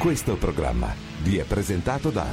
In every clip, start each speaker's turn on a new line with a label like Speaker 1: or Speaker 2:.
Speaker 1: Questo programma vi è presentato da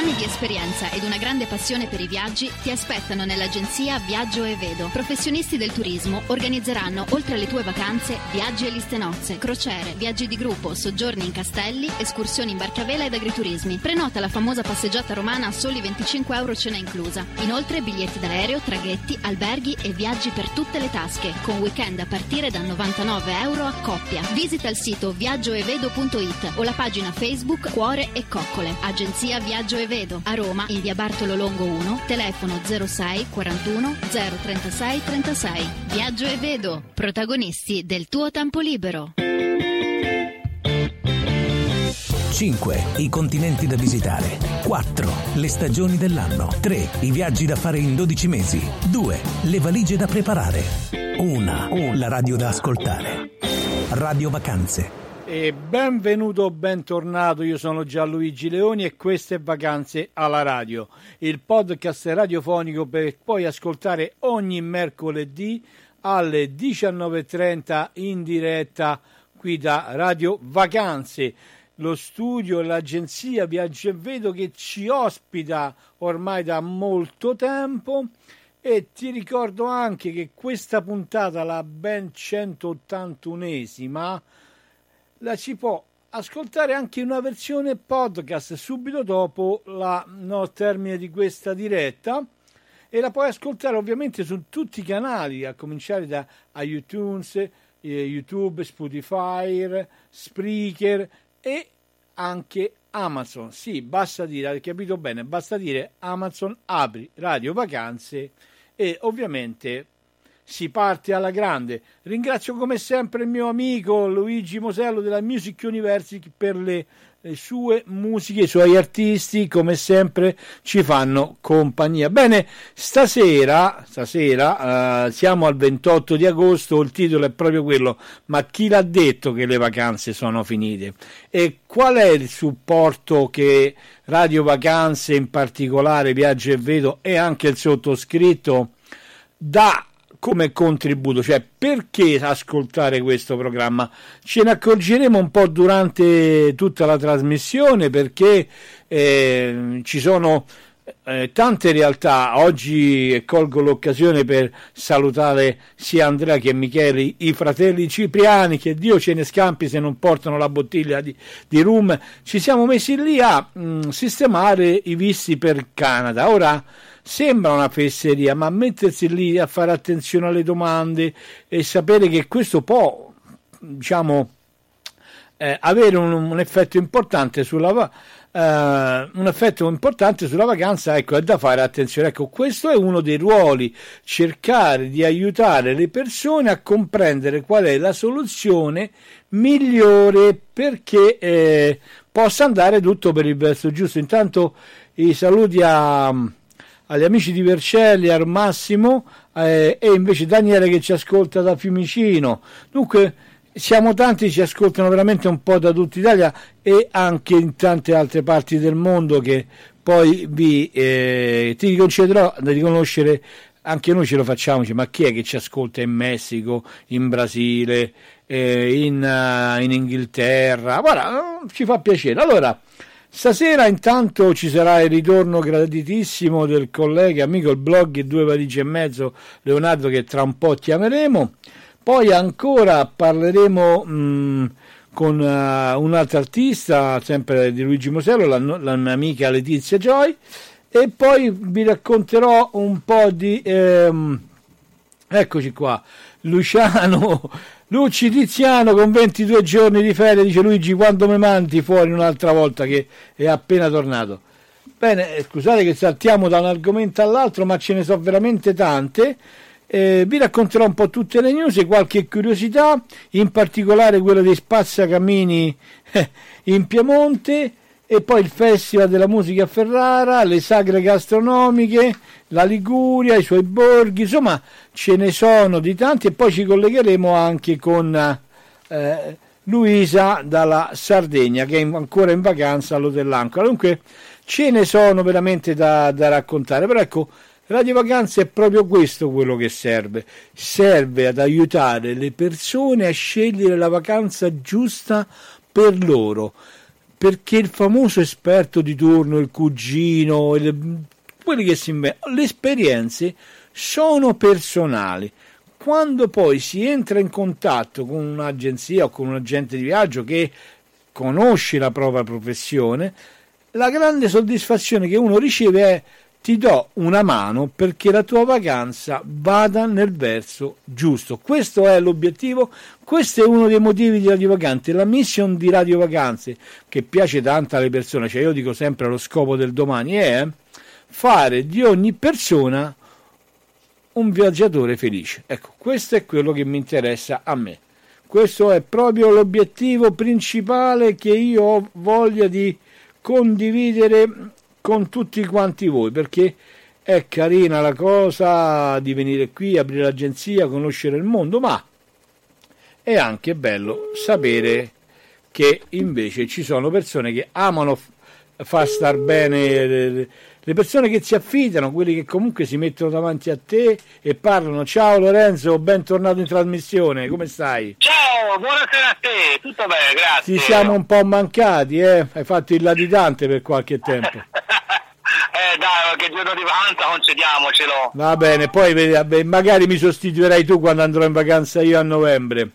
Speaker 2: Anni di esperienza ed una grande passione per i viaggi ti aspettano nell'agenzia Viaggio e Vedo. Professionisti del turismo organizzeranno, oltre alle tue vacanze, viaggi e liste nozze, crociere, viaggi di gruppo, soggiorni in castelli, escursioni in barcavela ed agriturismi. Prenota la famosa passeggiata romana a soli 25 euro cena inclusa. Inoltre biglietti d'aereo, traghetti, alberghi e viaggi per tutte le tasche, con weekend a partire da 99 euro a coppia. Visita il sito viaggioevedo.it o la pagina Facebook Cuore e Coccole. Agenzia Viaggio e Vedo. A Roma, in via Bartolo Longo 1, telefono 06 41 036 36. Viaggio e Vedo. Protagonisti del tuo tempo libero.
Speaker 3: 5. I continenti da visitare. 4. Le stagioni dell'anno. 3. I viaggi da fare in 12 mesi. 2. Le valigie da preparare. 1. La radio da ascoltare. Radio Vacanze.
Speaker 4: E benvenuto, bentornato, io sono Gianluigi Leoni e queste Vacanze alla radio, il podcast radiofonico per poi ascoltare ogni mercoledì alle 19.30 in diretta qui da Radio Vacanze. Lo studio l'agenzia Viaggio e Vedo che ci ospita ormai da molto tempo. E ti ricordo anche che questa puntata, la ben 181esima, la si può ascoltare anche in una versione podcast subito dopo la no, termine di questa diretta e la puoi ascoltare ovviamente su tutti i canali a cominciare da iTunes, eh, YouTube, Spotify, Spreaker e anche Amazon. Sì, basta dire, hai capito bene, basta dire Amazon apri Radio Vacanze e ovviamente si parte alla grande. Ringrazio come sempre il mio amico Luigi Mosello della Music University per le, le sue musiche, i suoi artisti, come sempre ci fanno compagnia. Bene, stasera, stasera uh, siamo al 28 di agosto, il titolo è proprio quello, ma chi l'ha detto che le vacanze sono finite? E qual è il supporto che Radio Vacanze, in particolare Viaggio e Vedo e anche il sottoscritto dà come contributo, cioè perché ascoltare questo programma? Ce ne accorgeremo un po' durante tutta la trasmissione perché eh, ci sono eh, tante realtà. Oggi colgo l'occasione per salutare sia Andrea che Michele, i fratelli Cipriani, che Dio ce ne scampi se non portano la bottiglia di, di rum. Ci siamo messi lì a mh, mm, sistemare i visti per Canada. Ora sembra una fesseria, ma mettersi lì a fare attenzione alle domande e sapere che questo può, diciamo, eh, avere un, un, effetto importante sulla eh, un effetto importante sulla vacanza, ecco, è da fare attenzione. Ecco, questo è uno dei ruoli, cercare di aiutare le persone a comprendere qual è la soluzione migliore perché eh, possa andare tutto per il verso giusto. Intanto i saluti a agli amici di Vercelli, al Massimo eh, e invece Daniele che ci ascolta da Fiumicino. Dunque siamo tanti, ci ascoltano veramente un po' da tutta Italia e anche in tante altre parti del mondo che poi vi, eh, ti concederò di riconoscere anche noi ce lo facciamo, ma chi è che ci ascolta in Messico, in Brasile, eh, in, uh, in, Inghilterra? Guarda, ci fa piacere. Allora, Stasera intanto ci sarà il ritorno graditissimo del collega amico il blog Due valigie e mezzo Leonardo che tra un po' chiameremo. Poi ancora parleremo mh, mm, con uh, un altro artista, sempre di Luigi Mosello, la, la mia amica Letizia Joy. E poi vi racconterò un po' di... Ehm, eccoci qua, Luciano Lucci Tiziano con 22 giorni di ferie, dice Luigi, quando mi mandi fuori un'altra volta che è appena tornato. Bene, eh, scusate che saltiamo da un argomento all'altro, ma ce ne sono veramente tante Eh, vi racconterò un po' tutte le news e qualche curiosità, in particolare quella dei spazzacamini eh, in Piemonte e poi il Festival della Musica a Ferrara, le sagre gastronomiche, la Liguria, i suoi borghi, insomma ce ne sono di tanti e poi ci collegheremo anche con eh, Luisa dalla Sardegna che è ancora in vacanza all'Hotel Ancora. Dunque ce ne sono veramente da, da raccontare, però ecco Radio Vacanze è proprio questo quello che serve, serve ad aiutare le persone a scegliere la vacanza giusta per loro, perché il famoso esperto di turno, il cugino, il, quelli che si inventano, le esperienze sono personali. Quando poi si entra in contatto con un'agenzia o con un agente di viaggio che conosce la propria professione, la grande soddisfazione che uno riceve è ti do una mano perché la tua vacanza vada nel verso giusto. Questo è l'obiettivo, questo è uno dei motivi di Radio Vacanze, la mission di Radio Vacanze che piace tanto alle persone, cioè io dico sempre lo scopo del domani è fare di ogni persona un viaggiatore felice. Ecco, questo è quello che mi interessa a me. Questo è proprio l'obiettivo principale che io ho voglia di condividere con tutti quanti voi perché è carina la cosa di venire qui, aprire l'agenzia, conoscere il mondo, ma è anche bello sapere che invece ci sono persone che amano far star bene le persone che si affidano, quelli che comunque si mettono davanti a te e parlano. Ciao Lorenzo, bentornato in trasmissione, come stai?
Speaker 5: Ciao, buonasera a te, tutto bene, grazie.
Speaker 4: Ci siamo un po' mancati, eh? Hai fatto il latitante per qualche tempo.
Speaker 5: eh dai, che giorno di vacanza concediamocelo.
Speaker 4: Va bene, poi magari mi sostituirai tu quando andrò in vacanza io a novembre.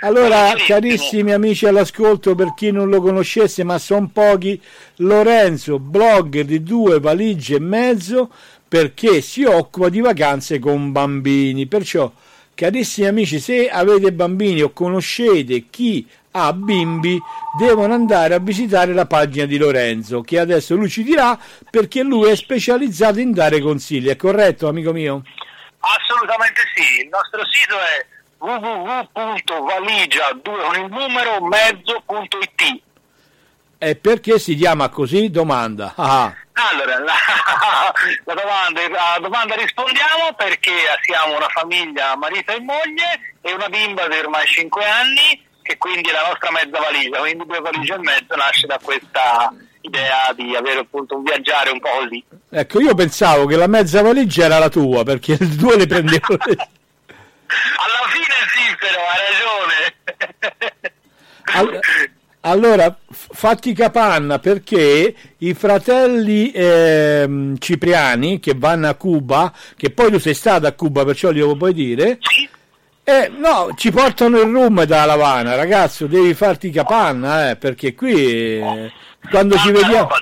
Speaker 4: Allora, carissimi amici all'ascolto, per chi non lo conoscesse, ma sono pochi, Lorenzo, blogger di due valigie e mezzo, perché si occupa di vacanze con bambini. Perciò, carissimi amici, se avete bambini o conoscete chi ha bimbi, devono andare a visitare la pagina di Lorenzo, che adesso lui ci dirà perché lui è specializzato in dare consigli. È corretto, amico mio?
Speaker 5: Assolutamente sì. Il nostro sito è www.valigia2 con il numero mezzo.it
Speaker 4: e perché si chiama così? Domanda.
Speaker 5: Ah. Allora, la, la, domanda, la, domanda, rispondiamo perché siamo una famiglia marito e moglie e una bimba di ormai 5 anni che quindi è la nostra mezza valigia, quindi due valigie e mezzo nasce da questa idea di avere appunto un viaggiare un po' così.
Speaker 4: Ecco, io pensavo che la mezza valigia era la tua perché due le prendevo.
Speaker 5: Alla fine sì, però
Speaker 4: ha ragione. Allora, fatti capanna perché i fratelli eh, cipriani che vanno a Cuba, che poi tu sei stato a Cuba, perciò glielo puoi dire, eh, no, ci portano il rum da Lavana, ragazzo, devi farti capanna, eh, perché qui eh, quando
Speaker 5: tanta
Speaker 4: ci vediamo...
Speaker 5: Roba,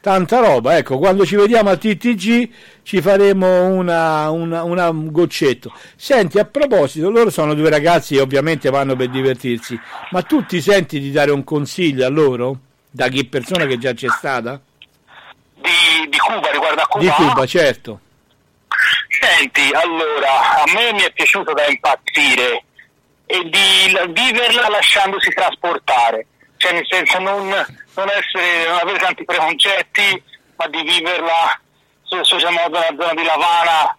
Speaker 4: tanta roba, ecco, quando ci vediamo al TTG ci faremo una, una, una, un goccetto. Senti, a proposito, loro sono due ragazzi e ovviamente vanno per divertirsi, ma tu ti senti di dare un consiglio a loro? Da chi persona che già c'è stata?
Speaker 5: Di, di Cuba, riguardo a Cuba?
Speaker 4: Di Cuba, certo.
Speaker 5: Senti, allora, a me mi è piaciuto da impazzire e di viverla lasciandosi trasportare, cioè nel senso non, non, essere, non avere tanti preconcetti, ma di viverla socialmente nella zona di Lavana,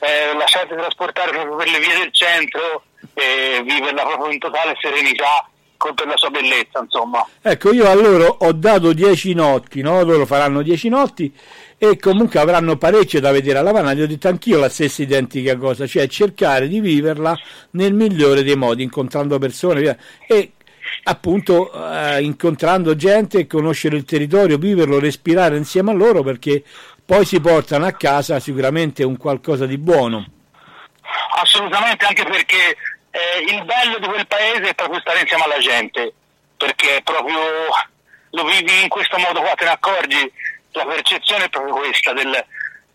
Speaker 5: eh, lasciarsi trasportare proprio per le vie del centro e viverla proprio in totale serenità per la sua bellezza, insomma.
Speaker 4: Ecco, io a loro ho dato 10 notti, no? Loro faranno 10 notti e comunque avranno parecchio da vedere alla Havana. Gli ho detto anch'io la stessa identica cosa, cioè cercare di viverla nel migliore dei modi, incontrando persone e appunto eh, incontrando gente, conoscere il territorio, viverlo, respirare insieme a loro perché poi si portano a casa sicuramente un qualcosa di buono.
Speaker 5: Assolutamente, anche perché eh, il bello di quel paese è proprio stare insieme alla gente, perché proprio lo vivi in questo modo qua, te ne accorgi, la percezione è proprio questa del,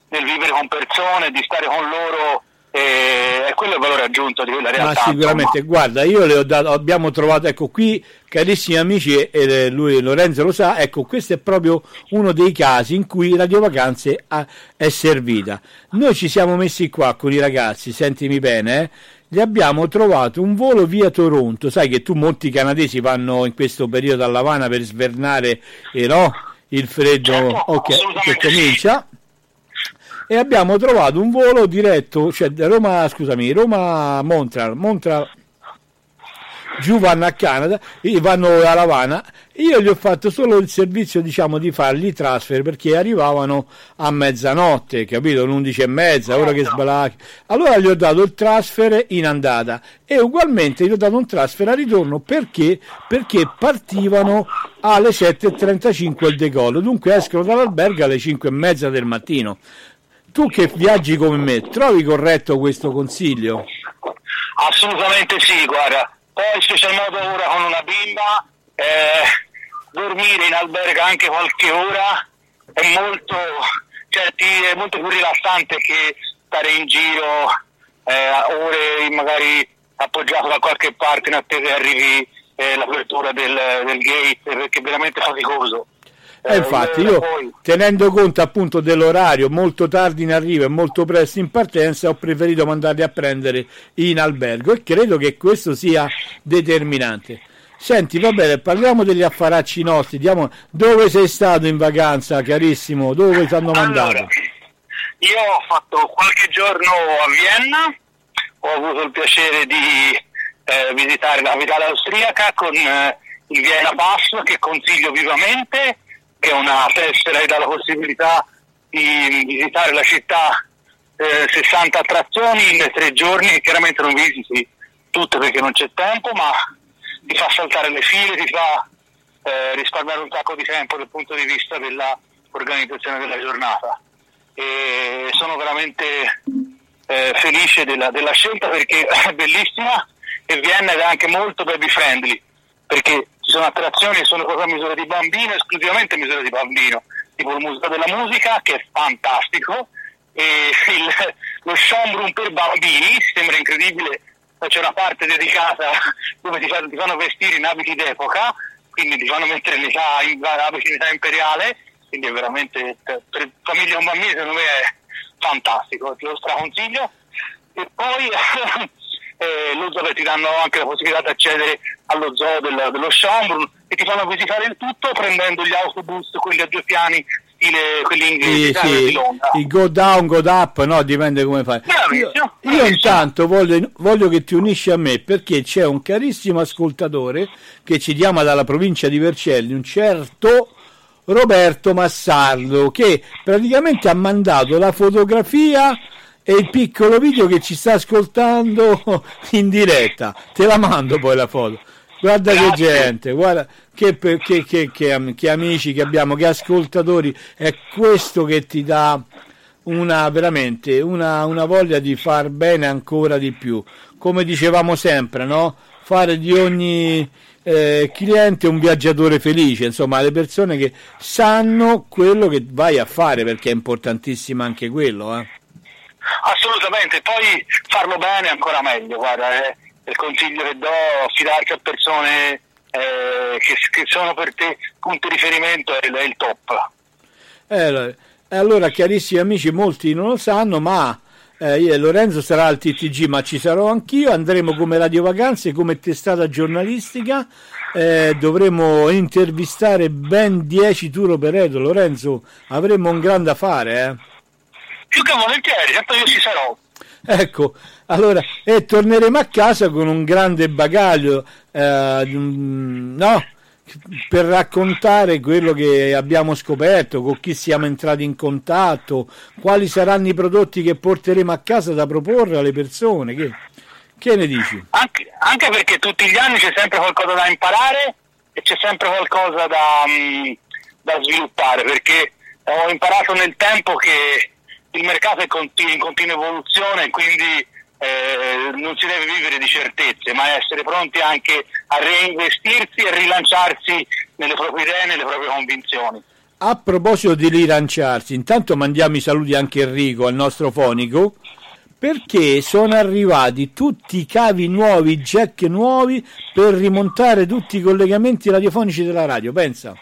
Speaker 5: del vivere con persone, di stare con loro e, e quello è il valore aggiunto di quella realtà.
Speaker 4: Ma sicuramente, insomma. guarda, io le ho dato, abbiamo trovato, ecco qui, carissimi amici, e lui Lorenzo lo sa, ecco, questo è proprio uno dei casi in cui Radio Vacanze ha, è servita. Noi ci siamo messi qua con i ragazzi, sentimi bene, eh, gli abbiamo trovato un volo via Toronto, sai che tu molti canadesi vanno in questo periodo a Lavana per svernare eh, no? il freddo certo, okay, che comincia e abbiamo trovato un volo diretto, cioè Roma, scusami, Roma Montreal, Montreal giù vanno a Canada, vanno a Lavana. Io gli ho fatto solo il servizio, diciamo, di fargli trasfer perché arrivavano a mezzanotte, capito? L'11 e mezza, ora che sbalacchi. Allora gli ho dato il trasfer in andata e ugualmente gli ho dato un trasfer a ritorno perché? Perché partivano alle 7.35 il decollo, dunque escono dall'albergo alle 5 e mezza del mattino. Tu che viaggi come me, trovi corretto questo consiglio?
Speaker 5: Assolutamente sì, guarda poi special modo ora con una bimba, eh, dormire in albergo anche qualche ora è molto, cioè, è molto più rilassante che stare in giro eh, ore magari appoggiato da qualche parte in attesa che arrivi eh, l'apertura del, del gate perché è veramente faticoso.
Speaker 4: Eh, infatti io tenendo conto appunto dell'orario molto tardi in arrivo e molto presto in partenza ho preferito mandarli a prendere in albergo e credo che questo sia determinante. Senti, va bene, parliamo degli affaracci nostri, diamo, dove sei stato in vacanza, carissimo, dove ti hanno mandato? Allora,
Speaker 5: io ho fatto qualche giorno a Vienna, ho avuto il piacere di eh, visitare la capitale austriaca con eh, il Vienna Pass che consiglio vivamente che è una tessera che dà la possibilità di visitare la città eh, 60 attrazioni in tre giorni, chiaramente non visiti tutte perché non c'è tempo, ma ti fa saltare le file, ti fa eh, risparmiare un sacco di tempo dal punto di vista dell'organizzazione della giornata. E sono veramente eh, felice della, della scelta perché è bellissima e Vienna è anche molto baby friendly perché ci sono attrazioni che sono proprio a misura di bambino, esclusivamente a misura di bambino, tipo il Museo della Musica che è fantastico, e il, lo showroom per bambini, sembra incredibile, c'è una parte dedicata dove ti, ti fanno vestire in abiti d'epoca, quindi ti fanno mettere l'età, in, abiti in età imperiale, quindi è veramente per famiglia con bambini secondo me è fantastico, ti lo straconsiglio. E poi eh, lo zoo ti danno anche la possibilità di accedere allo zoo del, dello Schombrun e ti fanno visitare il tutto prendendo gli autobus, quelli a due piani, stile quelli inglesi,
Speaker 4: sì, sì. il go down, go up, no, dipende come fai. Io, io intanto voglio, voglio, che ti unisci a me perché c'è un carissimo ascoltatore che ci chiama dalla provincia di Vercelli, un certo Roberto Massardo, che praticamente ha mandato la fotografia e il piccolo video che ci sta ascoltando in diretta. Te la mando poi la foto. Guarda Grazie. che gente, guarda che, che, che, che, amici che abbiamo, che ascoltatori. È questo che ti dà una veramente una, una voglia di far bene ancora di più. Come dicevamo sempre, no? Fare di ogni eh, cliente un viaggiatore felice, insomma, le persone che sanno quello che vai a fare, perché è importantissimo anche quello, eh.
Speaker 5: Assolutamente, poi farlo bene è ancora meglio, guarda, eh, il consiglio che do, fidarsi a persone eh, che, che, sono per te punto di riferimento è, è il top.
Speaker 4: Eh, allora, carissimi amici, molti non lo sanno, ma eh, Lorenzo sarà al TTG, ma ci sarò anch'io, andremo come Radio Vacanze, come testata giornalistica, eh, dovremo intervistare ben 10 tour operator, Lorenzo, avremo un grande affare, eh
Speaker 5: più che volentieri, tanto io ci sarò.
Speaker 4: Ecco, allora, e torneremo a casa con un grande bagaglio, eh, no? per raccontare quello che abbiamo scoperto, con chi siamo entrati in contatto, quali saranno i prodotti che porteremo a casa da proporre alle persone. Che, che ne dici?
Speaker 5: Anche, anche, perché tutti gli anni c'è sempre qualcosa da imparare e c'è sempre qualcosa da, mm, da sviluppare, perché ho imparato nel tempo che il mercato è continu- in continua evoluzione, quindi eh, non si deve vivere di certezze, ma essere pronti anche a reinvestirsi e rilanciarsi nelle proprie idee, nelle proprie convinzioni.
Speaker 4: A proposito di rilanciarsi, intanto mandiamo i saluti anche a Enrico, al nostro fonico, perché sono arrivati tutti i cavi nuovi, i jack nuovi per rimontare tutti i collegamenti radiofonici della radio, pensa.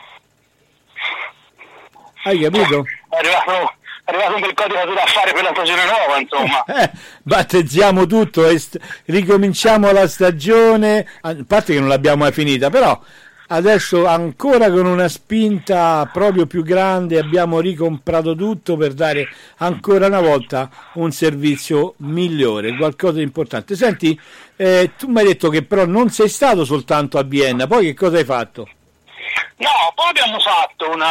Speaker 4: Hai capito?
Speaker 5: È arrivato, è arrivato un bel codice da fare per la stagione nuova, insomma.
Speaker 4: Eh, battezziamo tutto e st- ricominciamo la stagione, a parte che non l'abbiamo mai finita, però adesso ancora con una spinta proprio più grande abbiamo ricomprato tutto per dare ancora una volta un servizio migliore, qualcosa di importante. Senti, eh, tu mi hai detto che però non sei stato soltanto a Vienna, poi che cosa hai fatto?
Speaker 5: No, poi abbiamo fatto una,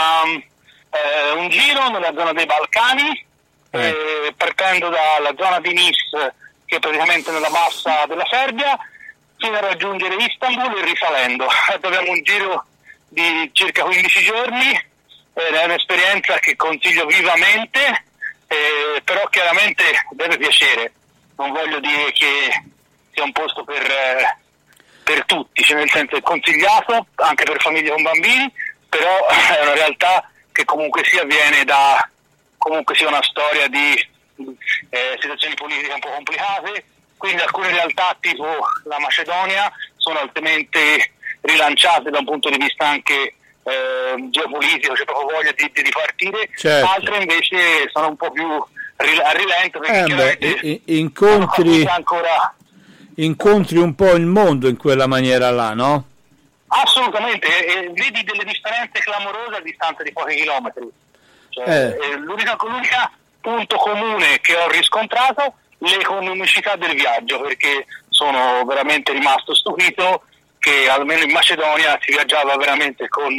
Speaker 5: eh, un giro nella zona dei Balcani,
Speaker 4: Eh.
Speaker 5: eh, partendo dalla zona di Nis, che è praticamente nella bassa della Serbia, fino a raggiungere Istanbul e risalendo. Abbiamo un giro di circa 15 giorni, è un'esperienza che consiglio vivamente, eh, però chiaramente deve piacere. Non voglio dire che sia un posto per, eh, per tutti, cioè nel senso è consigliato anche per famiglie con bambini, però è una realtà che comunque si avviene da comunque sia una storia di eh, situazioni politiche un po' complicate, quindi alcune realtà tipo la Macedonia sono altamente rilanciate da un punto di vista anche eh, geopolitico, c'è proprio voglia di, di ripartire,
Speaker 4: Certo.
Speaker 5: altre invece sono un po' più a rilento perché
Speaker 4: Eh, beh, incontri,
Speaker 5: ancora
Speaker 4: incontri un po' il mondo in quella maniera là, no?
Speaker 5: Assolutamente, e- e vedi delle differenze clamorose a distanza di pochi chilometri. Cioè,
Speaker 4: Eh.
Speaker 5: eh, l'unica, l'unica punto comune che ho riscontrato l'economicità del viaggio, perché sono veramente rimasto stupito che almeno in Macedonia si viaggiava veramente con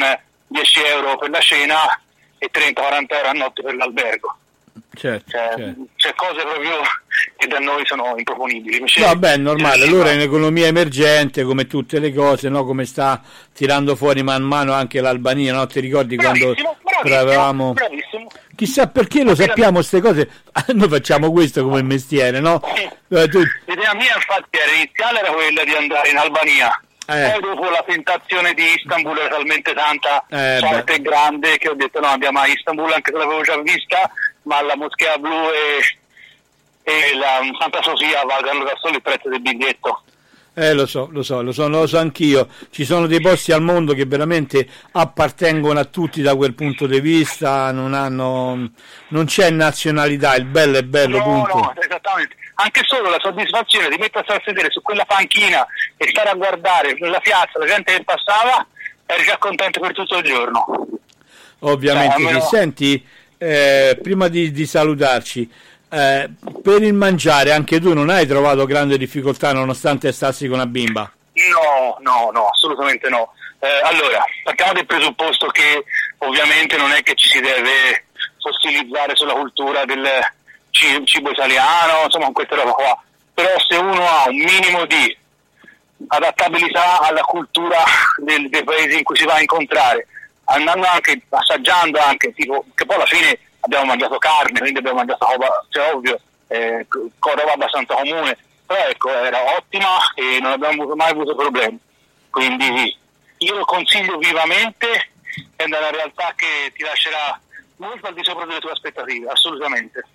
Speaker 5: 10 euro per la cena e 30-40 euro a notte per l'albergo.
Speaker 4: Certo,
Speaker 5: Cioè,
Speaker 4: certo.
Speaker 5: c'è cose proprio che da noi sono improponibili. Invece-
Speaker 4: No, beh, è normale,
Speaker 5: Sì,
Speaker 4: allora è un'economia emergente come tutte le cose, no? come sta tirando fuori man mano anche l'Albania, no? ti ricordi quando
Speaker 5: Bravissimo, bravissimo,
Speaker 4: eravamo...
Speaker 5: bravissimo.
Speaker 4: Chissà perché lo sappiamo queste cose, noi facciamo questo come mestiere, no? Eh, tu-
Speaker 5: L'idea mia infatti era iniziale era quella di andare in Albania.
Speaker 4: Eh.
Speaker 5: Poi dopo la tentazione di Istanbul era talmente tanta
Speaker 4: Eh,
Speaker 5: forte e grande che ho detto no andiamo a Istanbul anche se l'avevo già vista, ma la Moschea Blu e, e la Santa Sofia valgono da solo il prezzo del biglietto.
Speaker 4: Eh, lo so, lo so, lo so, lo so anch'io. Ci sono dei posti al mondo che veramente appartengono a tutti da quel punto di vista, non hanno, non c'è nazionalità, il bello è bello,
Speaker 5: no,
Speaker 4: punto.
Speaker 5: no, esattamente. Anche solo la soddisfazione di mettersi a sedere su quella panchina e stare a guardare nella piazza la gente che passava, eri già contento per tutto il giorno.
Speaker 4: Ovviamente
Speaker 5: Cioè, almeno-
Speaker 4: Senti, eh, prima di, di salutarci, eh, per il mangiare anche tu non hai trovato grande difficoltà nonostante stassi con una bimba?
Speaker 5: No, no, no, assolutamente no. Eh, allora, partiamo dal presupposto che ovviamente non è che ci si deve fossilizzare sulla cultura del ci- cibo italiano, insomma, con queste roba qua. Però se uno ha un minimo di adattabilità alla cultura del- dei paesi in cui si va a incontrare, andando anche, assaggiando anche, tipo, che poi alla fine abbiamo mangiato carne, quindi abbiamo mangiato roba, cioè ovvio, eh, roba abbastanza comune, però ecco, era ottima e non abbiamo mai avuto problemi. Quindi io lo consiglio vivamente, è una realtà che ti lascerà molto al di sopra delle tue aspettative, assolutamente.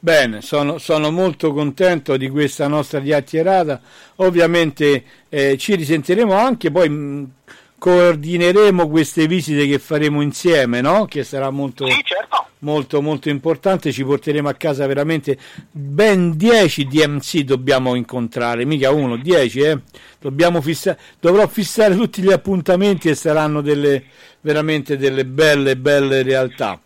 Speaker 4: Bene, sono, sono molto contento di questa nostra chiacchierata. Ovviamente eh, ci risentiremo anche, poi mh, coordineremo queste visite che faremo insieme, no? Che sarà molto,
Speaker 5: Sì, certo.
Speaker 4: molto, molto importante. Ci porteremo a casa veramente ben 10 DMC dobbiamo incontrare, mica uno, 10, eh? Dobbiamo fissare, dovrò fissare tutti gli appuntamenti e saranno delle, veramente delle belle, belle realtà.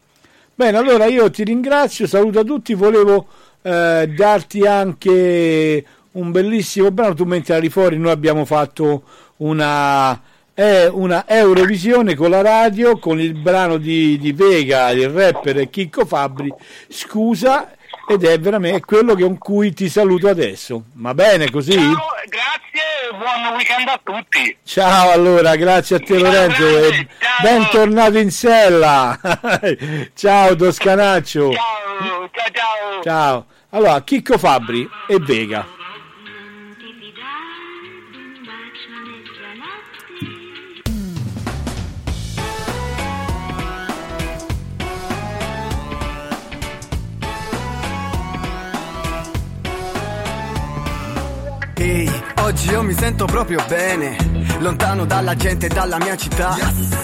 Speaker 4: Bene, allora io ti ringrazio, saluto a tutti, volevo eh, darti anche un bellissimo brano, tu mentre eri fuori noi abbiamo fatto una, eh, una Eurovisione con la radio, con il brano di, di Vega, il rapper Chicco Fabri, scusa, ed è veramente quello con cui ti saluto adesso, va bene così?
Speaker 5: Ciao, grazie buon weekend a tutti.
Speaker 4: Ciao allora, grazie a te
Speaker 5: Ciao,
Speaker 4: Lorenzo
Speaker 5: grazie, ciao.
Speaker 4: bentornato in sella. ciao Toscanaccio.
Speaker 5: Ciao, ciao, ciao.
Speaker 4: Ciao. Allora, Chicco Fabri e Vega.
Speaker 6: Oggi io mi sento proprio bene, lontano dalla gente e dalla mia città.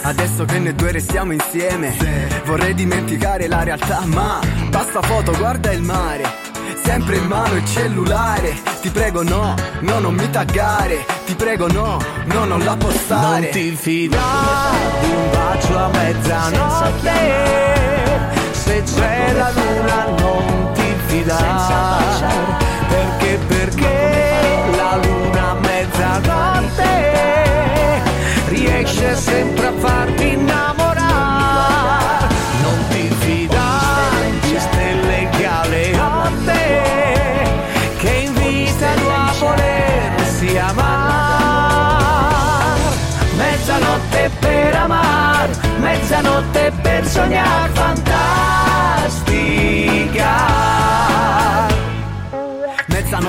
Speaker 6: Adesso che noi due restiamo insieme, vorrei dimenticare la realtà, ma basta foto, guarda il mare. Sempre in mano il cellulare. Ti prego no, no non mi taggare Ti prego no, no non la postare.
Speaker 7: Non ti fidare. Di un bacio a mezzanotte. Se c'è la luna non ti fidare sempre a farti innamorare Non ti fidare di stelle galeotte Che invitano a volersi amar. Mezzanotte per amar Mezzanotte per sognar fantastica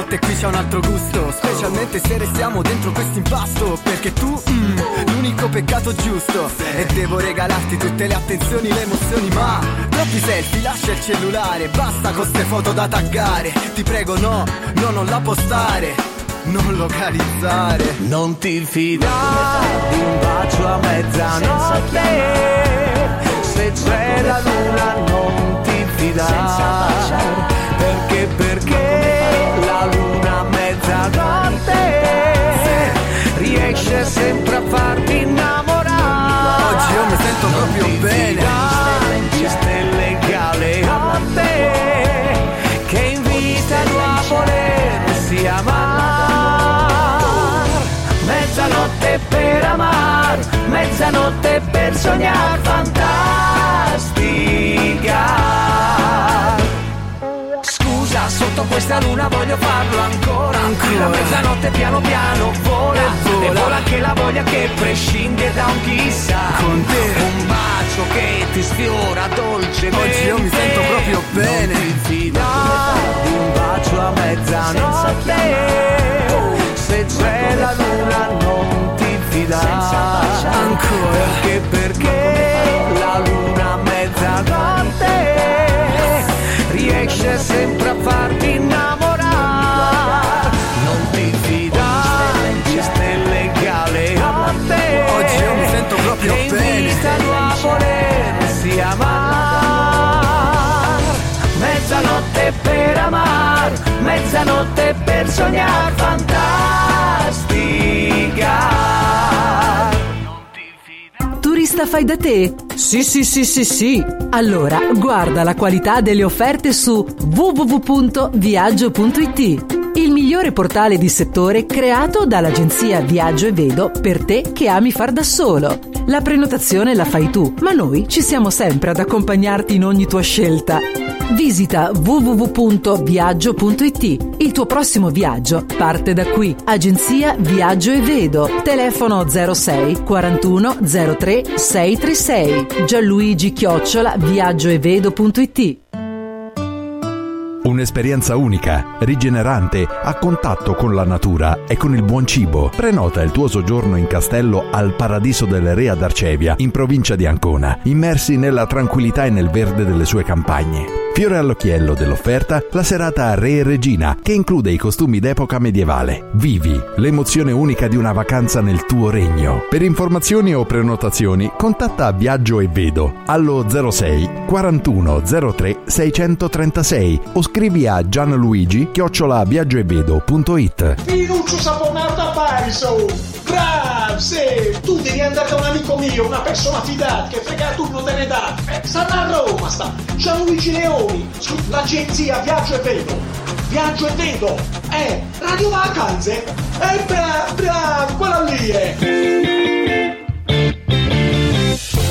Speaker 6: Mezzanotte qui c'è un altro gusto. Specialmente se restiamo dentro questo impasto Perché tu, mm, l'unico peccato giusto. E devo regalarti tutte le attenzioni, le emozioni Ma troppi selfie, lascia il cellulare Basta con ste foto da taggare. Ti prego no, no non la postare Non localizzare.
Speaker 7: Non ti fidare di un bacio a mezzanotte. Se c'è la luna non ti fidare sempre a farti innamorare.
Speaker 6: Oggi io mi sento proprio
Speaker 7: Non ti
Speaker 6: bene.
Speaker 7: fidare di stelle galeotte Che invitano a volersi amar. Mezzanotte per amar Mezzanotte per sognar fantastica sotto questa luna voglio farlo ancora.
Speaker 6: Ancora.
Speaker 7: La mezzanotte piano piano vola
Speaker 6: vola.
Speaker 7: E vola anche la voglia che prescinde da un chissà.
Speaker 6: Con te.
Speaker 7: Un bacio che ti sfiora dolcemente.
Speaker 6: Oggi io mi sento proprio bene.
Speaker 7: Non ti fidare di un bacio a mezzanotte. Se c'è la luna non ti fidare
Speaker 6: Ancora.
Speaker 7: Perché, perché la luna a mezzanotte Riesce sempre a farti innamorare. Non ti fidare di stelle galeotte
Speaker 6: Oggi io mi sento proprio
Speaker 7: che
Speaker 6: bene.
Speaker 7: a volersi amar. Mezzanotte per amar Mezzanotte per sognar fantastica
Speaker 8: Turista fai da te? Sì, sì, sì, sì, sì. Allora, guarda la qualità delle offerte su www.viaggio.it. Il migliore portale di settore creato dall'agenzia Viaggio e Vedo per te che ami far da solo. La prenotazione la fai tu, ma noi ci siamo sempre ad accompagnarti in ogni tua scelta. Visita www.viaggio.it. Il tuo prossimo viaggio parte da qui. Agenzia Viaggio e Vedo. Telefono 06 41 03 636. Gianluigi Chiocciola viaggioevedo.it.
Speaker 1: Un'esperienza unica, rigenerante, a contatto con la natura e con il buon cibo. Prenota il tuo soggiorno in castello al Paradiso delle Re ad Arcevia, in provincia di Ancona, immersi nella tranquillità e nel verde delle sue campagne. Fiore all'occhiello dell'offerta, la serata Re e Regina, che include i costumi d'epoca medievale. Vivi l'emozione unica di una vacanza nel tuo regno. Per informazioni o prenotazioni, contatta Viaggio e Vedo allo 06 41 03 636 o scrivi a gianluigi chiocciolaviaggioevedo.it.
Speaker 9: Pinuccio saponato a Pariso! Grazie! Tu devi andare da un amico mio, una persona fidata, che frega tu non te ne dà! Eh, Stanno a Roma, sta! Gianluigi Leoni, l'agenzia Viaggio e Vedo! Viaggio e Vedo! Eh, Radio Vacanze! Eh, bravo, bravo, quella lì è!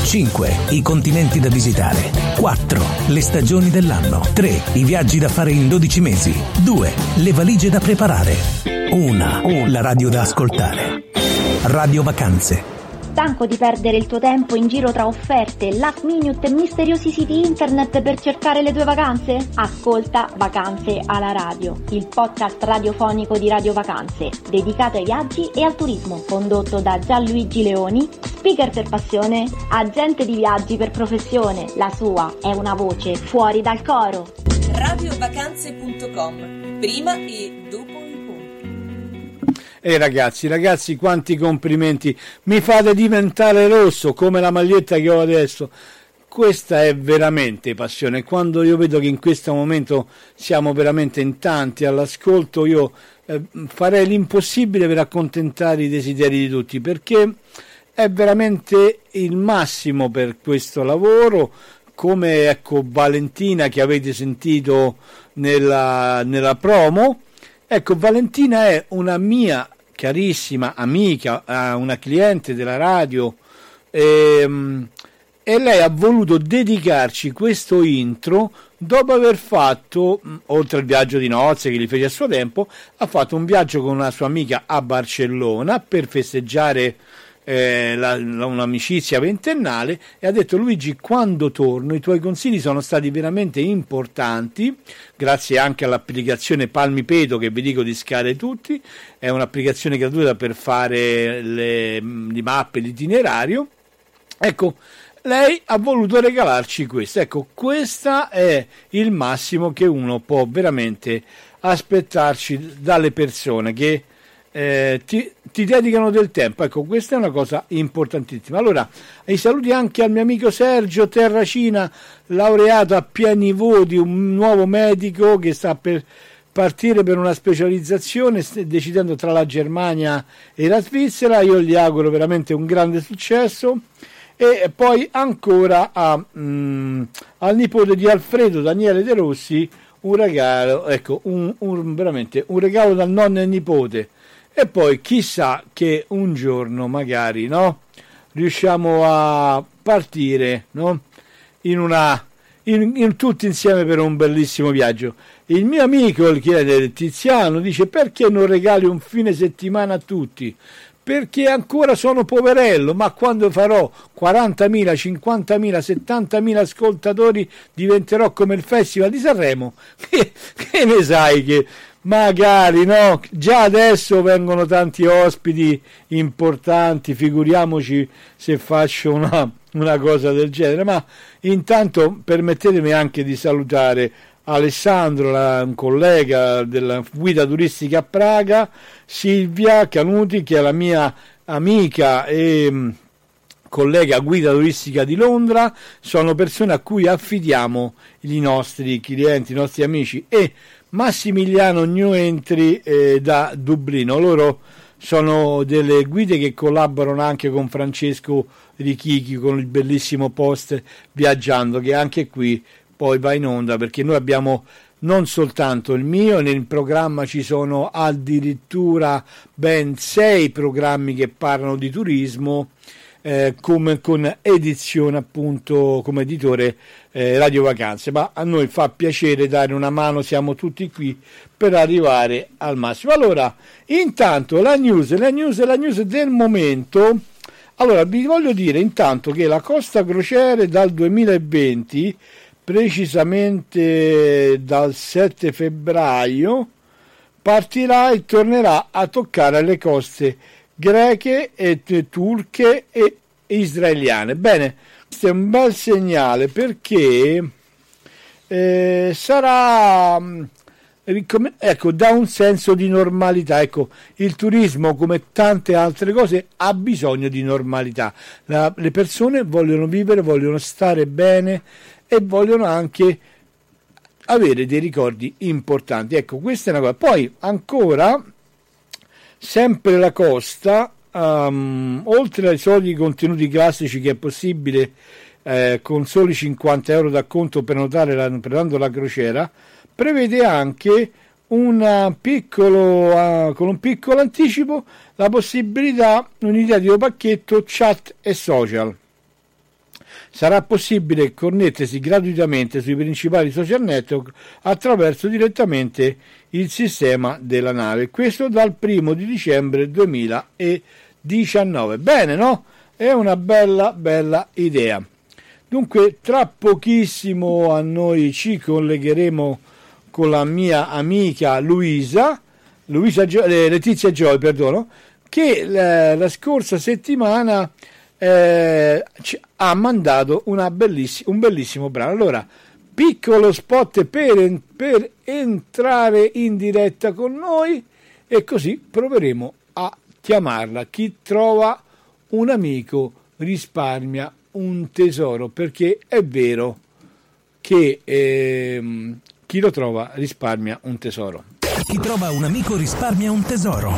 Speaker 3: 5. I continenti da visitare. 4. Le stagioni dell'anno. 3. I viaggi da fare in 12 mesi. 2. Le valigie da preparare. 1. La radio da ascoltare. Radio Vacanze.
Speaker 10: Stanco di perdere il tuo tempo in giro tra offerte, last minute e misteriosi siti internet per cercare le tue vacanze? Ascolta Vacanze alla radio, il podcast radiofonico di Radio Vacanze, dedicato ai viaggi e al turismo, condotto da Gianluigi Leoni, speaker per passione, agente di viaggi per professione. La sua è una voce fuori dal coro.
Speaker 11: radiovacanze.com prima e dopo
Speaker 4: E eh, ragazzi, ragazzi, quanti complimenti! Mi fate diventare rosso come la maglietta che ho adesso. Questa è veramente passione. Quando io vedo che in questo momento siamo veramente in tanti all'ascolto, io eh, farei l'impossibile per accontentare i desideri di tutti, perché è veramente il massimo per questo lavoro come ecco Valentina che avete sentito nella, nella promo. Ecco, Valentina è una mia carissima amica, una cliente della radio e, ehm, e lei ha voluto dedicarci questo intro dopo aver fatto, oltre al viaggio di nozze che gli fece a suo tempo, ha fatto un viaggio con una sua amica a Barcellona per festeggiare eh, la, la, un'amicizia ventennale e ha detto Luigi quando torno? I tuoi consigli sono stati veramente importanti grazie anche all'applicazione Palmipedo che vi dico di scare tutti. È un'applicazione gratuita per fare le, le mappe l'itinerario. Ecco lei ha voluto regalarci questo ecco questo è il massimo che uno può veramente aspettarci dalle persone che eh, ti, ti, dedicano del tempo. Ecco, questa è una cosa importantissima. Allora, i saluti anche al mio amico Sergio Terracina, laureato a pieni voti, un nuovo medico che sta per partire per una specializzazione, decidendo tra la Germania e la Svizzera. Io gli auguro veramente un grande successo. E poi ancora a, mm, al nipote di Alfredo Daniele De Rossi un regalo, ecco, un, un, veramente un regalo dal nonno e nipote e poi chissà che un giorno magari no, riusciamo a partire no, in una, in, in, tutti insieme per un bellissimo viaggio. Il mio amico, il chiede Tiziano, dice perché non regali un fine settimana a tutti? Perché ancora sono poverello, ma quando farò 40.000, 50.000, 70.000 ascoltatori diventerò come il Festival di Sanremo. Che, che ne sai che magari no, già adesso vengono tanti ospiti importanti, figuriamoci se faccio una, una cosa del genere, ma intanto permettetemi anche di salutare Alessandro, la, un collega della guida turistica a Praga, Silvia Canuti, che è la mia amica e mm, collega guida turistica di Londra, sono persone a cui affidiamo i nostri clienti, i nostri amici e Massimiliano New Entry eh, da Dublino. Loro sono delle guide che collaborano anche con Francesco Richichi con il bellissimo post Viaggiando che anche qui poi va in onda perché noi abbiamo non soltanto il mio, nel programma ci sono addirittura ben sei programmi che parlano di turismo eh, come, con edizione appunto come editore eh, Radio Vacanze, ma a noi fa piacere dare una mano, siamo tutti qui per arrivare al massimo. Allora, intanto la news, la news, la news del momento. Allora, vi voglio dire intanto che la Costa Crociere dal 2020, precisamente dal 7 febbraio, partirà e tornerà a toccare le coste greche e turche e israeliane. Bene, questo è un bel segnale perché eh, sarà mm, ecco, dà un senso di normalità. Ecco, il turismo, come tante altre cose, ha bisogno di normalità. La, le persone vogliono vivere, vogliono stare bene e vogliono anche avere dei ricordi importanti. Ecco, questa è una cosa. Poi ancora sempre la costa, um, oltre ai soliti contenuti classici che è possibile eh, con soli 50 euro d'acconto prenotare la, prenotando la crociera, prevede anche piccolo, uh, con un piccolo anticipo la possibilità un'idea di un pacchetto chat e social sarà possibile connettersi gratuitamente sui principali social network attraverso direttamente il sistema della nave. Questo dal primo di dicembre 2019. Bene, no? È una bella, bella idea. Dunque, tra pochissimo a noi ci collegheremo con la mia amica Luisa, Luisa Gio- eh, Letizia Joy, perdono, che la, la scorsa settimana eh, ha mandato belliss- un bellissimo brano. Allora, piccolo spot per, per entrare in diretta con noi e così proveremo chiamarla Chi trova un amico risparmia un tesoro, perché è vero che ehm, chi lo trova risparmia un tesoro.
Speaker 3: Chi trova un amico risparmia un tesoro.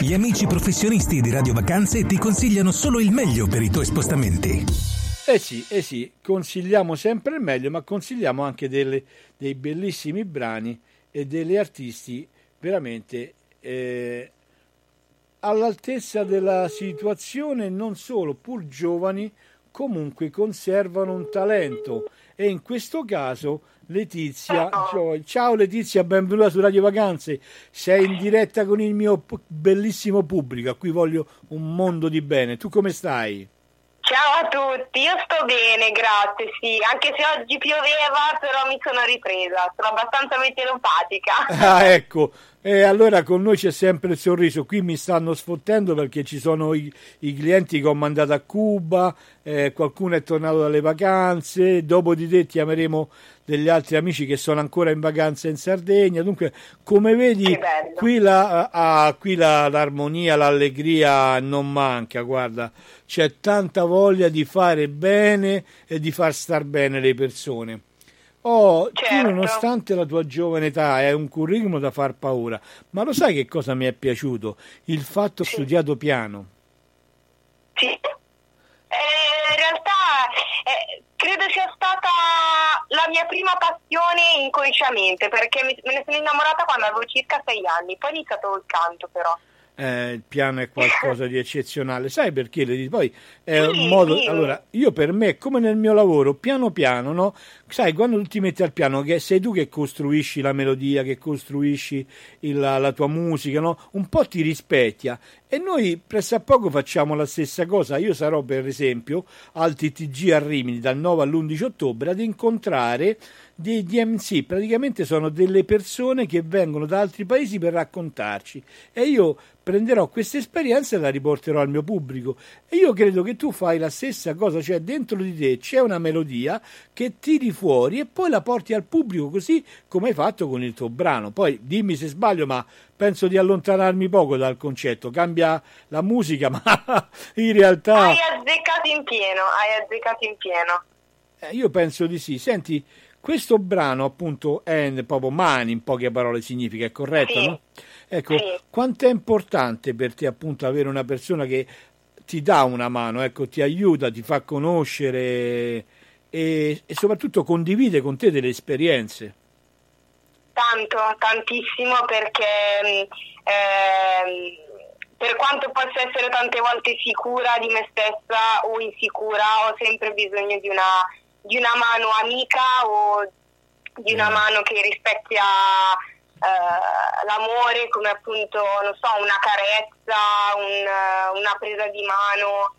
Speaker 3: Gli amici professionisti di Radio Vacanze ti consigliano solo il meglio per i tuoi spostamenti.
Speaker 4: Eh sì, eh sì, consigliamo sempre il meglio, ma consigliamo anche delle, dei bellissimi brani e degli artisti veramente eh, all'altezza della situazione, non solo, pur giovani, comunque conservano un talento e in questo caso Letizia, Joy. ciao Letizia, benvenuta su Radio Vacanze, sei in diretta con il mio bellissimo pubblico, a cui voglio un mondo di bene, tu come stai?
Speaker 11: Ciao a tutti, io sto bene, grazie, sì, anche se oggi pioveva, però mi sono ripresa, sono abbastanza meteoropatica.
Speaker 4: Ah, ecco, e allora con noi c'è sempre il sorriso, qui mi stanno sfottendo perché ci sono i, i clienti che ho mandato a Cuba, eh, qualcuno è tornato dalle vacanze, dopo di te chiameremo degli altri amici che sono ancora in vacanza in Sardegna. Dunque, come vedi, qui, la, ah, qui la, l'armonia, l'allegria non manca, guarda, c'è tanta voglia di fare bene e di far star bene le persone. Oh, certo. tu nonostante la tua giovane età hai un curriculum da far paura, ma lo sai che cosa mi è piaciuto? Il fatto che sì. studiato piano.
Speaker 11: Sì. Eh, in realtà eh, credo sia stata la mia prima passione inconsciamente perché me ne sono innamorata quando avevo circa sei anni, poi ho iniziato il canto però
Speaker 4: eh, il piano è qualcosa di eccezionale. Sai perché? Poi è un modo. Allora, io per me, come nel mio lavoro, piano piano, no? Sai, quando ti metti al piano, che sei tu che costruisci la melodia, che costruisci il, la, la, tua musica, no? Un po' ti rispecchia. E noi pressappoco facciamo la stessa cosa. Io sarò, per esempio, al TTG a Rimini dal 9 all'11 ottobre ad incontrare dei DMC, praticamente sono delle persone che vengono da altri paesi per raccontarci e io prenderò questa esperienza e la riporterò al mio pubblico e io credo che tu fai la stessa cosa, cioè dentro di te c'è una melodia che tiri fuori e poi la porti al pubblico così come hai fatto con il tuo brano. Poi dimmi se sbaglio, ma penso di allontanarmi poco dal concetto, cambia la musica, ma in realtà...
Speaker 11: Hai azzeccato in pieno, hai azzeccato in pieno.
Speaker 4: Eh, io penso di sì. Senti, questo brano, appunto, è proprio mani, in poche parole significa, è corretto, sì. no? Ecco, sì. quanto è importante per te, appunto, avere una persona che ti dà una mano, ecco, ti aiuta, ti fa conoscere e, e soprattutto condivide con te delle esperienze.
Speaker 11: Tanto, tantissimo perché eh, per quanto possa essere tante volte sicura di me stessa o insicura, ho sempre bisogno di una di una mano amica o di una mm. mano che rispecchia eh, l'amore come appunto, non so, una carezza, un, una presa di mano.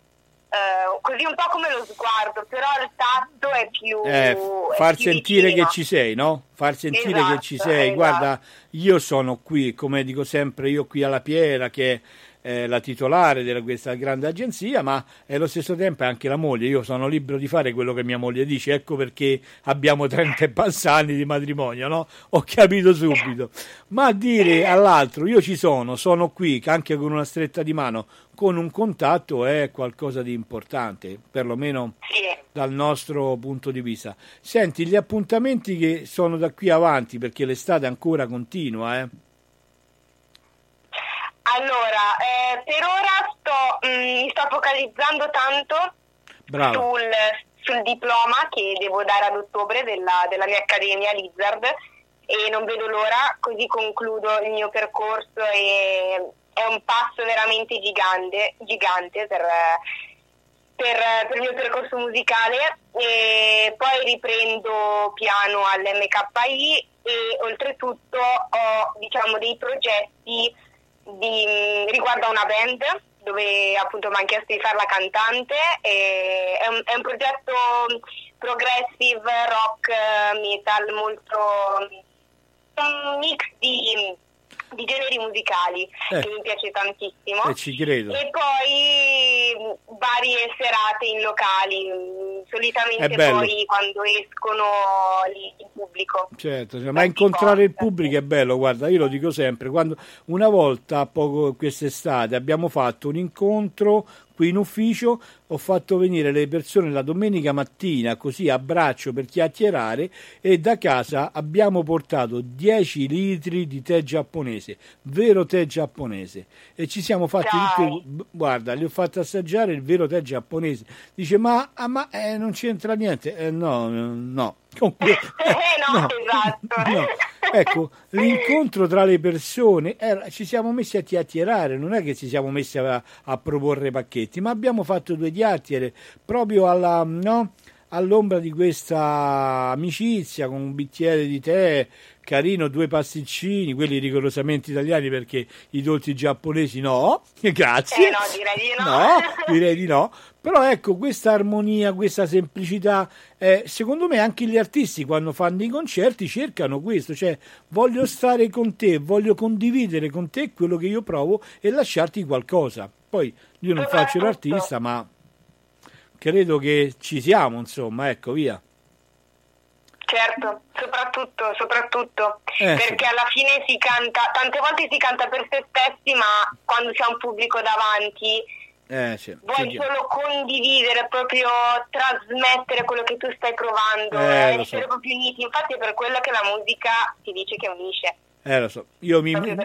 Speaker 11: Eh, così un po' come lo sguardo, però il tatto è più...
Speaker 4: Eh, far più sentire vicino. che ci sei, no? Far sentire esatto, che ci sei. Esatto. Guarda, io sono qui, come dico sempre, io qui alla Piera, che eh, la titolare di questa grande agenzia, ma allo stesso tempo è anche la moglie. Io sono libero di fare quello che mia moglie dice, ecco perché abbiamo 30 e passanti di matrimonio, no? Ho capito subito. Ma dire all'altro io ci sono, sono qui, anche con una stretta di mano, con un contatto è qualcosa di importante, perlomeno dal nostro punto di vista. Senti, gli appuntamenti che sono da qui avanti, perché l'estate ancora continua, eh?
Speaker 11: Allora, eh, per ora sto, mh, mm, mi sto focalizzando tanto sul, sul, diploma che devo dare ad ottobre della, della, mia accademia Lizard e non vedo l'ora, così concludo il mio percorso e è un passo veramente gigante, gigante per, per, per, il mio percorso musicale. E poi riprendo piano all'MKI e oltretutto ho diciamo, dei progetti di, riguarda una band dove appunto mi hanno chiesto di fare la cantante è un, è un, progetto progressive rock metal molto un mix di, di generi musicali eh. che mi piace tantissimo
Speaker 4: e ci credo
Speaker 11: e poi varie serate in locali solitamente poi quando escono lì in pubblico.
Speaker 4: Certo, ma incontrare il pubblico è bello, guarda, io lo dico sempre, quando una volta poco quest'estate abbiamo fatto un incontro qui in ufficio ho fatto venire le persone la domenica mattina così a braccio per chiacchierare e da casa abbiamo portato 10 litri di tè giapponese, vero tè giapponese e ci siamo fatti tutti, guarda, li ho fatti assaggiare il vero tè giapponese. Dice "Ma, ah, ma eh, non c'entra niente". Eh, no, no.
Speaker 11: Comunque, eh, no, no, esatto.
Speaker 4: No. Ecco, l'incontro tra le persone, eh, ci siamo messi a chiacchierare, non è che ci siamo messi a, a proporre pacchetti, ma abbiamo fatto due chiacchiere proprio alla, no? all'ombra di questa amicizia con un bicchiere di tè carino, due pasticcini, quelli rigorosamente italiani perché i dolci giapponesi no, grazie.
Speaker 11: Eh no, direi di no.
Speaker 4: No, direi di no. Però ecco, questa armonia, questa semplicità, eh, secondo me anche gli artisti quando fanno i concerti cercano questo, cioè voglio stare con te, voglio condividere con te quello che io provo e lasciarti qualcosa. Poi io non faccio l'artista, ma credo che ci siamo, insomma, ecco, via.
Speaker 11: Certo, soprattutto, soprattutto eh, perché sì. alla fine si canta, tante volte si canta per se stessi, ma quando c'è un pubblico davanti
Speaker 4: eh, sì,
Speaker 11: vuoi sì, solo condividere, proprio trasmettere quello che tu stai provando,
Speaker 4: eh,
Speaker 11: essere so. proprio uniti. Infatti è per quello che la musica si dice che unisce.
Speaker 4: Eh, lo so. Io mi, mi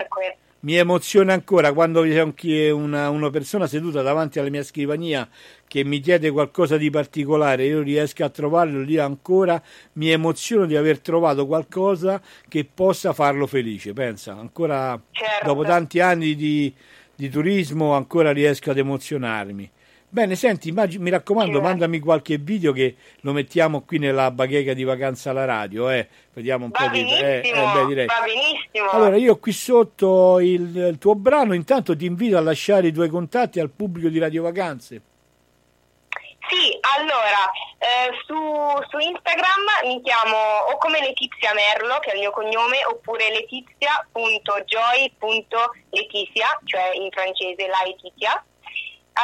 Speaker 4: emoziona ancora quando c'è una, una persona seduta davanti alla mia scrivania che mi chiede qualcosa di particolare, io riesco a trovarlo lì ancora, mi emoziono di aver trovato qualcosa che possa farlo felice. Pensa, ancora
Speaker 11: certo.
Speaker 4: dopo tanti anni di, di turismo ancora riesco ad emozionarmi. Bene, senti, immagini, mi raccomando, mandami qualche video che lo mettiamo qui nella bacheca di vacanza alla radio, eh. Vediamo un
Speaker 11: va
Speaker 4: po'
Speaker 11: di... Eh,
Speaker 4: eh, beh.
Speaker 11: Va benissimo.
Speaker 4: Allora, io qui sotto il, il, tuo brano, intanto ti invito a lasciare i tuoi contatti al pubblico di Radio Vacanze.
Speaker 11: Sì, allora, eh, su, su, Instagram mi chiamo o come Letizia Merlo, che è il mio cognome, oppure letizia.joy.letizia, cioè in francese la Letizia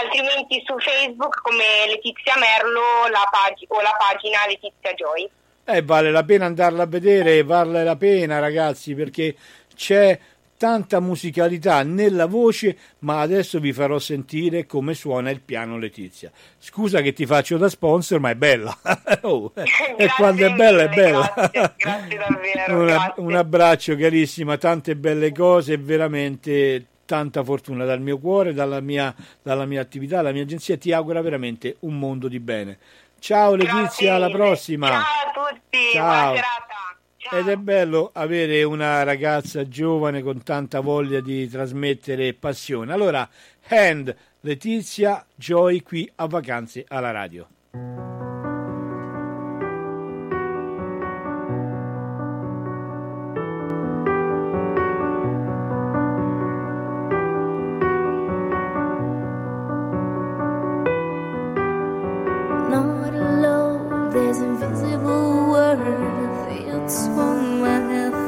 Speaker 11: altrimenti su Facebook come Letizia Merlo la pag- o la pagina Letizia Joy.
Speaker 4: Eh, vale la pena andarla a vedere, vale la pena ragazzi perché c'è tanta musicalità nella voce, ma adesso vi farò sentire come suona il piano Letizia. Scusa che ti faccio da sponsor, ma è bella. oh, e quando è bella è bella.
Speaker 11: Grazie, grazie davvero. Una,
Speaker 4: un abbraccio carissima, tante belle cose, veramente tanta fortuna dal mio cuore, dalla mia, dalla mia attività, dalla mia agenzia. Ti auguro veramente un mondo di bene. Ciao Letizia, alla prossima.
Speaker 11: Ciao a tutti,
Speaker 4: Ciao.
Speaker 11: Ciao.
Speaker 4: Ed è bello avere una ragazza giovane con tanta voglia di trasmettere passione. Allora, Hand, Letizia, Joy qui a vacanze alla radio.
Speaker 12: there's invisible worth. It's on my health.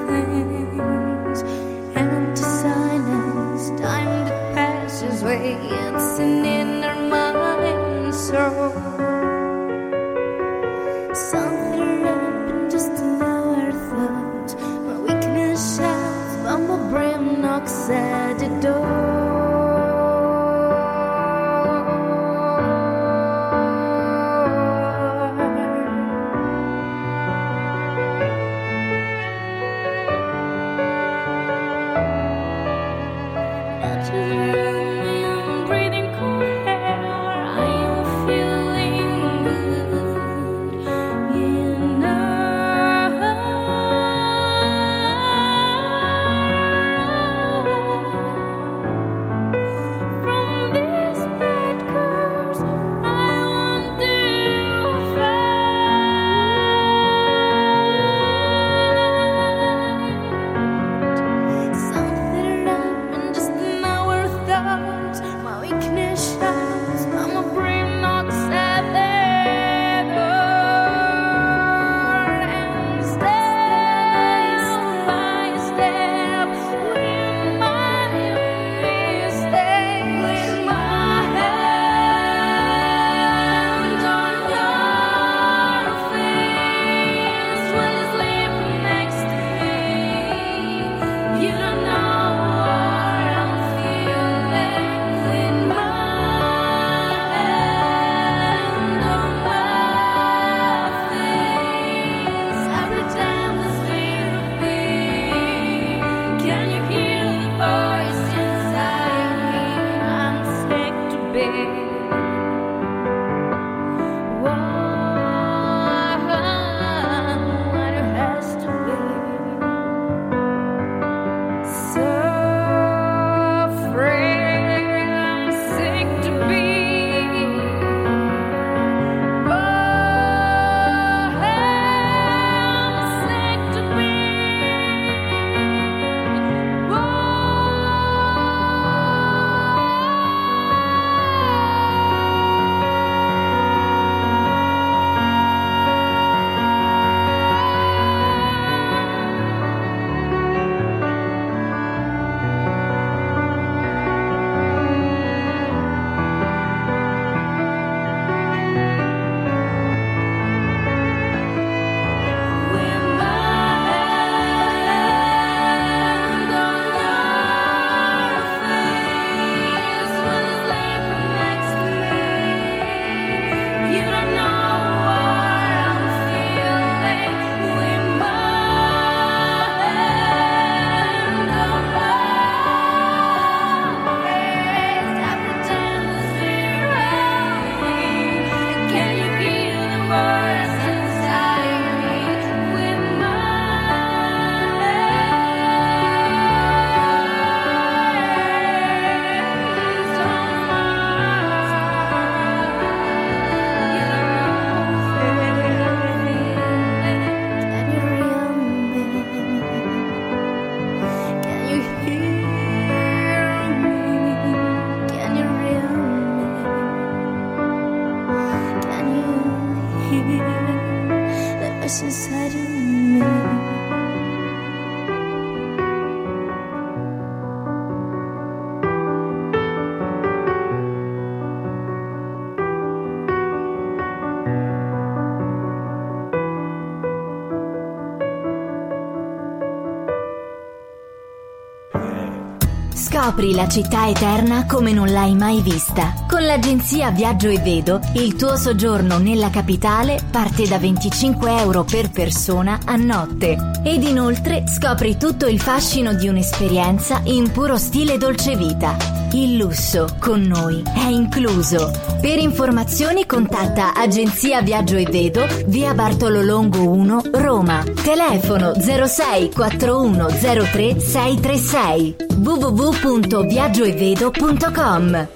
Speaker 13: Scopri la città eterna come non l'hai mai vista. Con l'agenzia Viaggio e Vedo, il tuo soggiorno nella capitale parte da 25 euro per persona a notte. Ed inoltre scopri tutto il fascino di un'esperienza in puro stile dolce vita. Il lusso con noi è incluso. Per informazioni contatta Agenzia Viaggio e Vedo, via Bartolo Longo 1, Roma. Telefono 06 4103 636 www www.viaggioevedo.com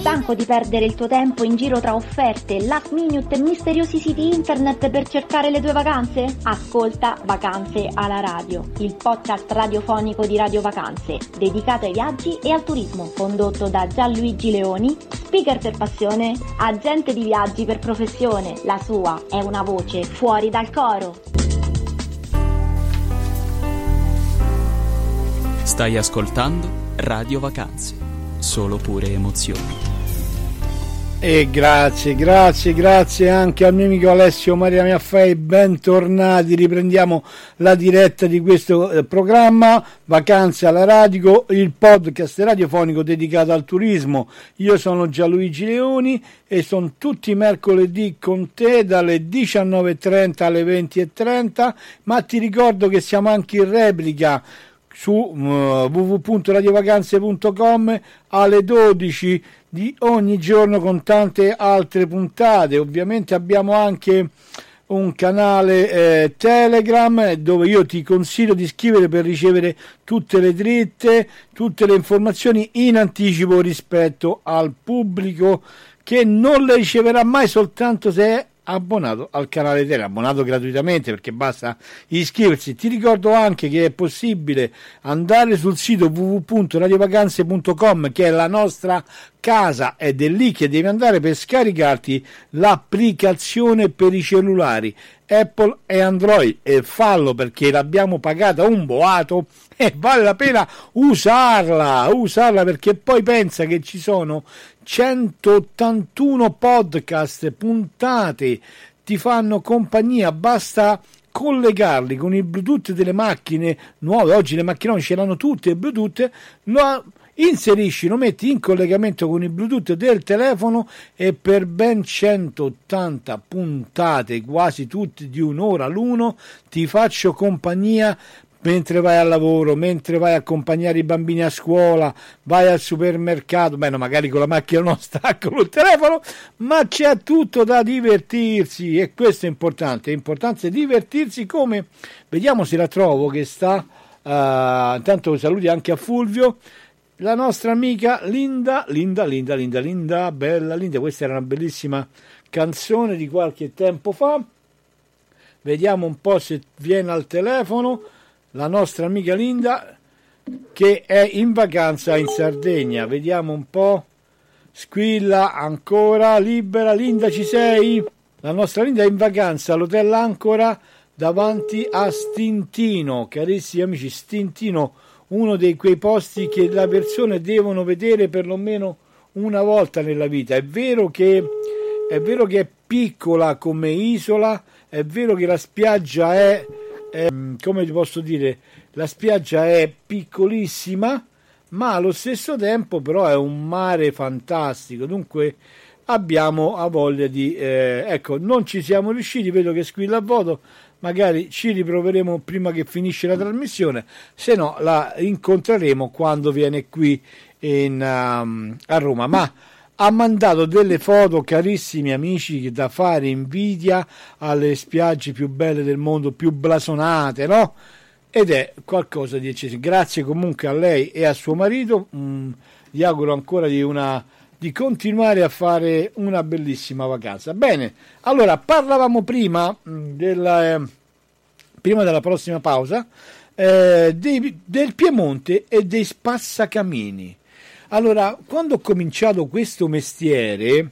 Speaker 10: Stanco di perdere il tuo tempo in giro tra offerte, last minute e misteriosi siti internet per cercare le tue vacanze? Ascolta Vacanze alla radio, il podcast radiofonico di Radio Vacanze, dedicato ai viaggi e al turismo, condotto da Gianluigi Leoni, speaker per passione, agente di viaggi per professione. La sua è una voce fuori dal coro.
Speaker 14: Stai ascoltando Radio Vacanze, solo pure emozioni.
Speaker 4: E grazie, grazie, grazie anche al mio amico Alessio Maria Miaffei, bentornati, riprendiamo la diretta di questo eh, programma Vacanze alla Radio, il podcast radiofonico dedicato al turismo. Io sono Gianluigi Leoni e sono tutti mercoledì con te dalle 19.30 alle 20.30, ma ti ricordo che siamo anche in replica su uh, www.radiovacanze.com alle 12 di ogni giorno con tante altre puntate. Ovviamente abbiamo anche un canale eh, Telegram dove io ti consiglio di iscrivere per ricevere tutte le dritte, tutte le informazioni in anticipo rispetto al pubblico che non le riceverà mai soltanto se è abbonato al canale Tele, abbonato gratuitamente perché basta iscriversi. Ti ricordo anche che è possibile andare sul sito www.radiovacanze.com che è la nostra casa ed è lì che devi andare per scaricarti l'applicazione per i cellulari Apple e Android e fallo perché l'abbiamo pagata un boato e vale la pena usarla, usarla perché poi pensa che ci sono 181 podcast puntate ti fanno compagnia, basta collegarli con il Bluetooth delle macchine nuove, oggi le macchine ce l'hanno tutte il Bluetooth, lo inserisci, lo metti in collegamento con il Bluetooth del telefono e per ben 180 puntate, quasi tutte di un'ora l'uno, ti faccio compagnia mentre vai al lavoro, mentre vai a accompagnare i bambini a scuola, vai al supermercato, beh, magari con la macchina non stacco col telefono, ma c'è tutto da divertirsi e questo è importante, è importante divertirsi come, vediamo se la trovo che sta, uh, intanto saluti anche a Fulvio, la nostra amica Linda, Linda, Linda, Linda, Linda, bella Linda, questa era una bellissima canzone di qualche tempo fa, vediamo un po' se viene al telefono, la nostra amica Linda che è in vacanza in Sardegna. Vediamo un po'. Squilla ancora libera. Linda, ci sei? La nostra Linda è in vacanza all'hotel Ancora davanti a Stintino. Carissimi amici, Stintino, uno di quei posti che le persone devono vedere perlomeno una volta nella vita. È vero che è, vero che è piccola come isola, è vero che la spiaggia è è, come ti posso dire, la spiaggia è piccolissima, ma allo stesso tempo però è un mare fantastico, dunque abbiamo a voglia di... Eh, ecco, non ci siamo riusciti, vedo che squilla a voto, magari ci riproveremo prima che finisce la trasmissione, se no la incontreremo quando viene qui in, um, a Roma. Ma ha mandato delle foto, carissimi amici, da fare invidia alle spiagge più belle del mondo, più blasonate, no? Ed è qualcosa di eccezionale. Grazie comunque a lei e a suo marito. Mm, gli auguro ancora di, una, di continuare a fare una bellissima vacanza. Bene, allora parlavamo prima, mm, della, eh, prima della prossima pausa eh, dei, del Piemonte e dei spassacamini. Allora, quando ho cominciato questo mestiere,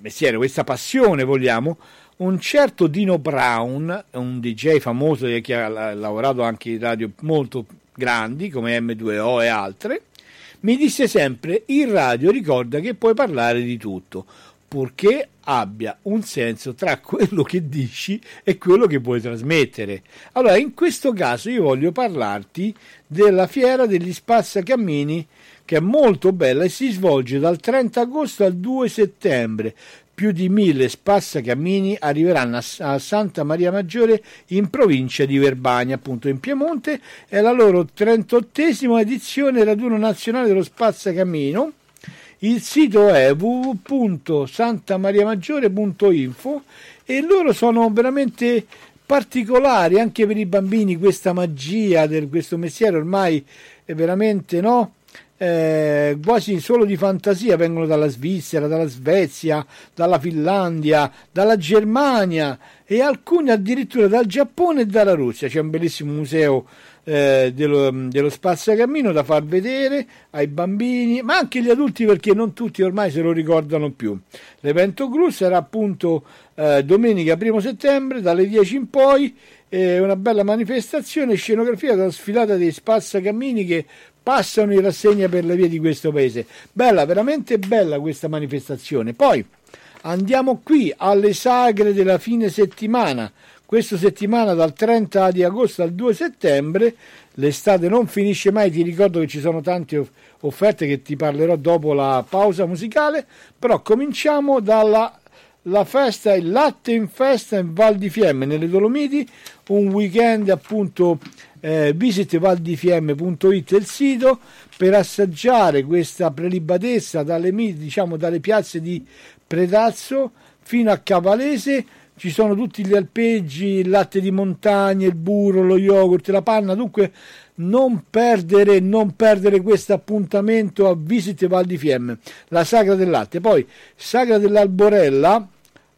Speaker 4: mestiere, questa passione vogliamo, un certo Dino Brown, un DJ famoso che ha lavorato anche in radio molto grandi come M2O e altre, mi disse sempre in radio ricorda che puoi parlare di tutto, purché abbia un senso tra quello che dici e quello che puoi trasmettere. Allora, in questo caso io voglio parlarti della fiera degli spazzacammini che è molto bella e si svolge dal 30 agosto al 2 settembre più di mille spazzacammini arriveranno a, Santa Maria Maggiore in provincia di Verbania, appunto in Piemonte. È la loro 38esima edizione raduno nazionale dello spazzacamino. Il sito è www.santamariamaggiore.info e loro sono veramente particolari anche per i bambini questa magia di questo mestiere ormai è veramente no eh, quasi solo di fantasia vengono dalla Svizzera, dalla Svezia, dalla Finlandia, dalla Germania e alcuni addirittura dal Giappone e dalla Russia. C'è un bellissimo museo eh, dello, dello spazzacamino da far vedere ai bambini, ma anche agli adulti perché non tutti ormai se lo ricordano più. L'evento GRU sarà appunto eh, domenica 1 settembre dalle 10 in poi. Eh, una bella manifestazione scenografia della sfilata dei spazzacamini che passano in rassegna per le vie di questo paese. Bella, veramente bella questa manifestazione. Poi andiamo qui alle sagre della fine settimana. Questa settimana dal 30 di agosto al 2 settembre, l'estate non finisce mai, ti ricordo che ci sono tante offerte che ti parlerò dopo la pausa musicale, però cominciamo dalla la festa, il latte in festa in Val di Fiemme, nelle Dolomiti, un weekend appunto eh, visitvaldifiemme.it il sito per assaggiare questa prelibatezza dalle, diciamo, dalle piazze di Predazzo fino a Cavalese ci sono tutti gli alpeggi, il latte di montagna, il burro, lo yogurt, la panna, dunque non perdere, non perdere questo appuntamento a Visit Val di Fiemme, la Sagra del Latte. Poi Sagra dell'Alborella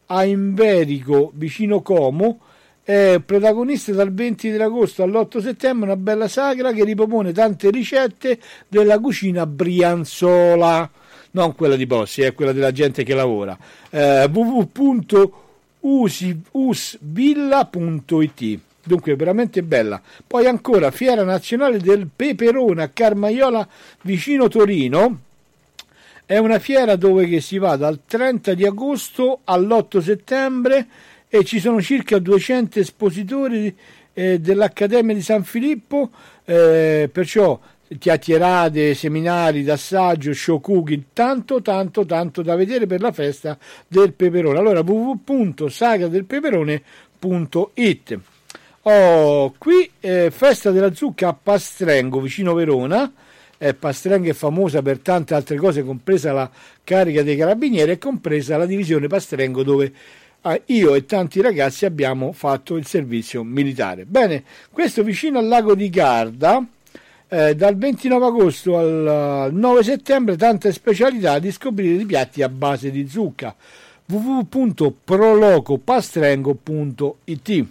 Speaker 4: a Inverico, vicino Como, è protagonista dal 20 agosto all'8 settembre una bella sagra che ripropone tante ricette della cucina brianzola. Non quella di Bossi, è quella della gente che lavora. Eh, www.usvilla.it dunque veramente bella. Poi ancora Fiera Nazionale del Peperone a Carmaiola vicino Torino. È una fiera dove si va dal 30 di agosto all'8 settembre e ci sono circa 200 espositori eh, dell'Accademia di San Filippo, eh, perciò chiacchierate, seminari d'assaggio, cooking, tanto tanto tanto da vedere per la festa del peperone. Allora www.sagadelpeperone.it Oh, qui eh, festa della zucca a Pastrengo, vicino Verona. Eh, Pastrengo è famosa per tante altre cose, compresa la carica dei carabinieri e compresa la divisione Pastrengo dove Ah, io e tanti ragazzi abbiamo fatto il servizio militare. Bene, questo vicino al lago di Garda, eh, dal 29 agosto al 9 settembre, tante specialità di scoprire di piatti a base di zucca. www.prolocopastrengo.it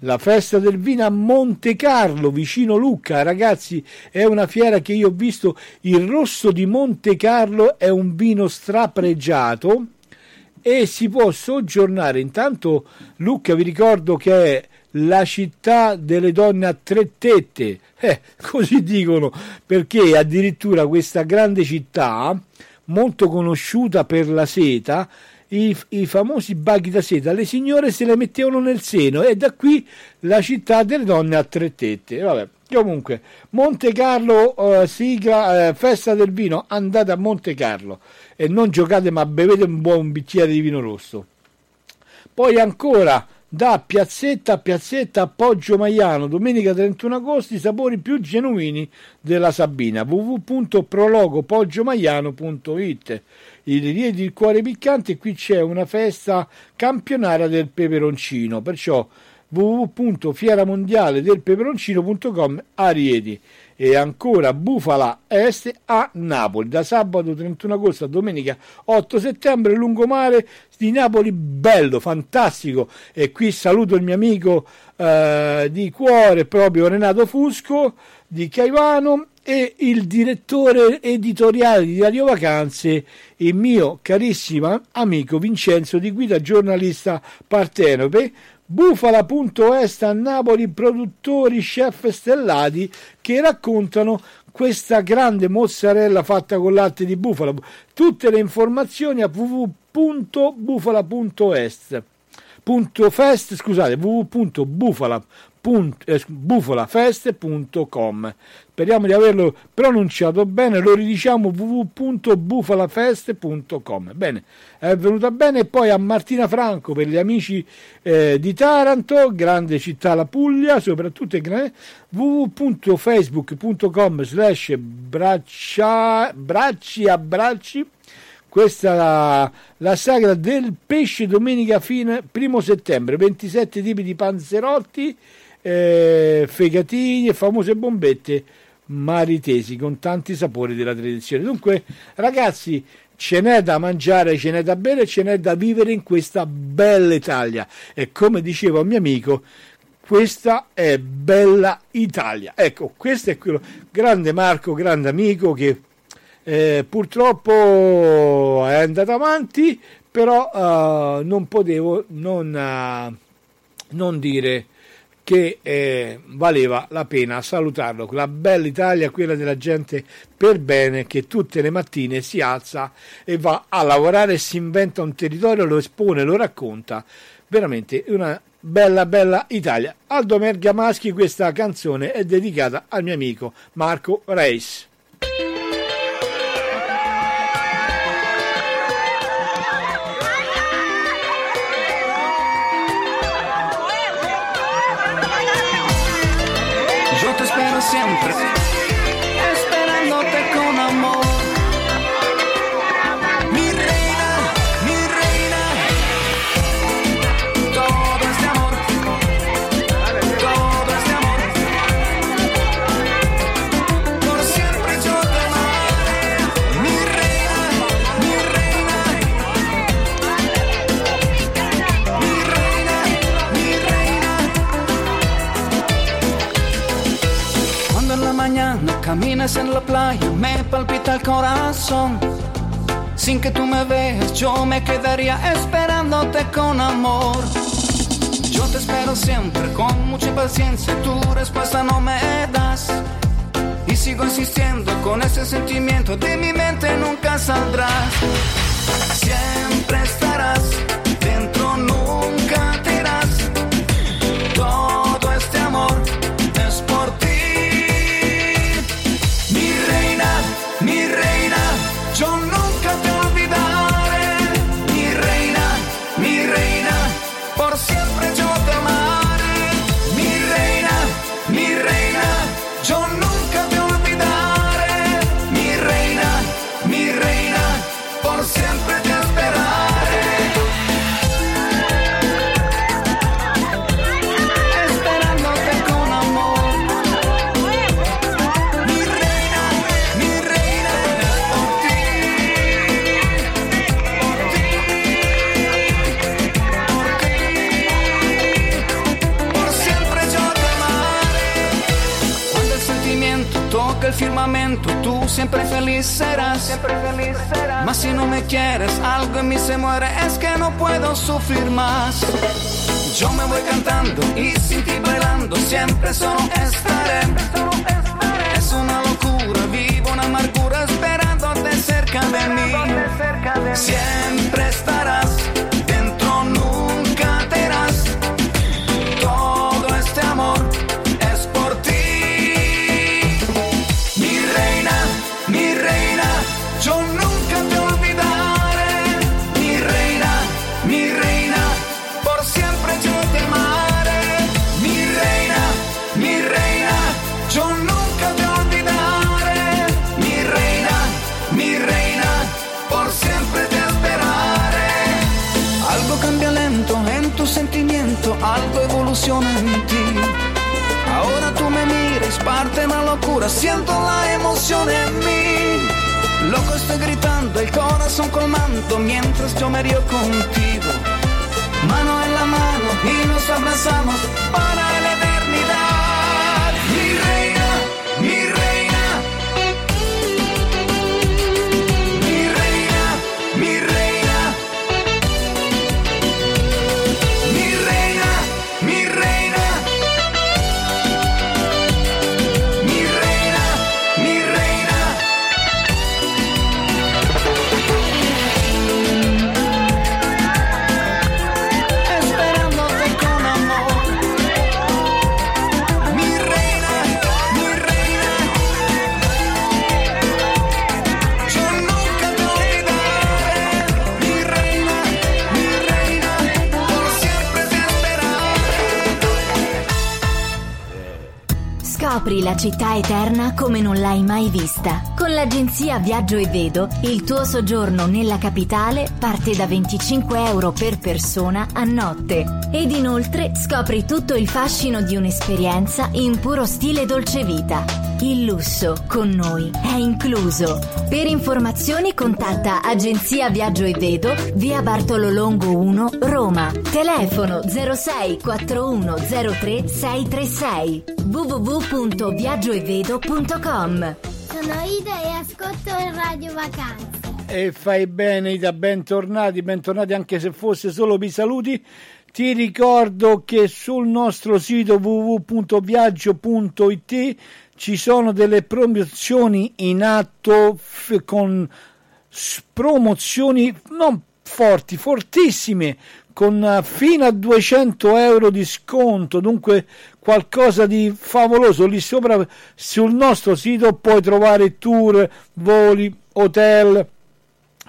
Speaker 4: la festa del vino a Monte Carlo, vicino Lucca, ragazzi, è una fiera che io ho visto. Il rosso di Monte Carlo è un vino strapregiato e si può soggiornare. Intanto Lucca vi ricordo che è la città delle donne a tre tette, eh, così dicono, perché addirittura questa grande città, molto conosciuta per la seta, i, i, famosi baghi da seta, le signore se le mettevano nel seno e da qui la città delle donne a tre tette. Vabbè, comunque, Monte Carlo, eh, sigla, eh, festa del vino, andate a Monte Carlo e non giocate ma bevete un buon bicchiere di vino rosso. Poi ancora da Piazzetta a Piazzetta a Poggio Maiano, domenica 31 agosto, i sapori più genuini della Sabina, www.prologopoggiomaiano.it i riedi il cuore piccante, qui c'è una festa campionaria del peperoncino, perciò www.fieramondialedelpeperoncino.com a Rieti e ancora Bufala Est a Napoli. Da sabato 31 agosto a domenica 8 settembre lungomare di Napoli bello, fantastico. E qui saluto il mio amico eh, di cuore proprio Renato Fusco di Caivano e il direttore editoriale di Radio Vacanze, il mio carissimo amico Vincenzo di guida giornalista Partenope, Bufala.est a Napoli produttori chef stellati che raccontano questa grande mozzarella fatta con latte di bufala. Tutte le informazioni a www.bufala.est. Fest, scusate, www.bufalafest.com speriamo di averlo pronunciato bene, lo ridiciamo www.bufalafest.com. Bene, è venuta bene. Poi a Martina Franco per gli amici eh, di Taranto, grande città la Puglia, soprattutto www.facebook.com slash bracci abbracci questa è la, la, sagra del pesce domenica fine primo settembre 27 tipi di panzerotti eh, fegatini e famose bombette maritesi con tanti sapori della tradizione. Dunque, ragazzi, ce n'è da mangiare, ce n'è da bere, ce n'è da vivere in questa bella Italia. E come diceva un mio amico, questa è bella Italia. Ecco, questo è quello. Grande Marco, grande amico che eh, purtroppo è andato avanti, però uh, non potevo non, uh, non dire che eh, valeva la pena salutarlo. La bella Italia, quella della gente per bene che tutte le mattine si alza e va a lavorare, si inventa un territorio, lo espone, lo racconta. Veramente una bella bella Italia. Aldo Mergamaschi, questa canzone è dedicata al mio amico Marco Reis.
Speaker 15: Caminas en la playa, me palpita el corazón. Sin que tú me veas, yo me quedaría esperándote con amor. Yo te espero siempre con mucha paciencia, tu respuesta no me das. Y sigo insistiendo con ese sentimiento, de mi mente nunca saldrás. Feliz serás. Siempre feliz serás. Mas si no me quieres, algo en mí se muere, es que no puedo sufrir más. Yo me voy cantando y sin ti bailando, siempre solo estaré. Es una locura, vivo una amargura esperándote cerca de mí. Siempre siento la emoción en mí. Loco estoy gritando, el corazón colmando mientras yo me río contigo. Mano en la mano y nos abrazamos
Speaker 13: Scopri la città eterna come non l'hai mai vista. Con l'agenzia Viaggio e Vedo, il tuo soggiorno nella capitale parte da 25 euro per persona a notte. Ed inoltre scopri tutto il fascino di un'esperienza in puro stile dolce vita. Il lusso con noi è incluso. Per informazioni contatta Agenzia Viaggio e Vedo, via Bartolo Longo 1, Roma. Telefono 06 4103 636 www.viaggioevedo.com
Speaker 16: Sono Ida e ascolto il Radio Vacanze.
Speaker 4: E fai bene Ida, bentornati, bentornati anche se fosse solo vi saluti. Ti ricordo che sul nostro sito www.viaggio.it ci sono delle promozioni in atto f- con promozioni non forti, fortissime, con fino a 200 euro di sconto, dunque qualcosa di favoloso. Lì sopra sul nostro sito puoi trovare tour, voli, hotel,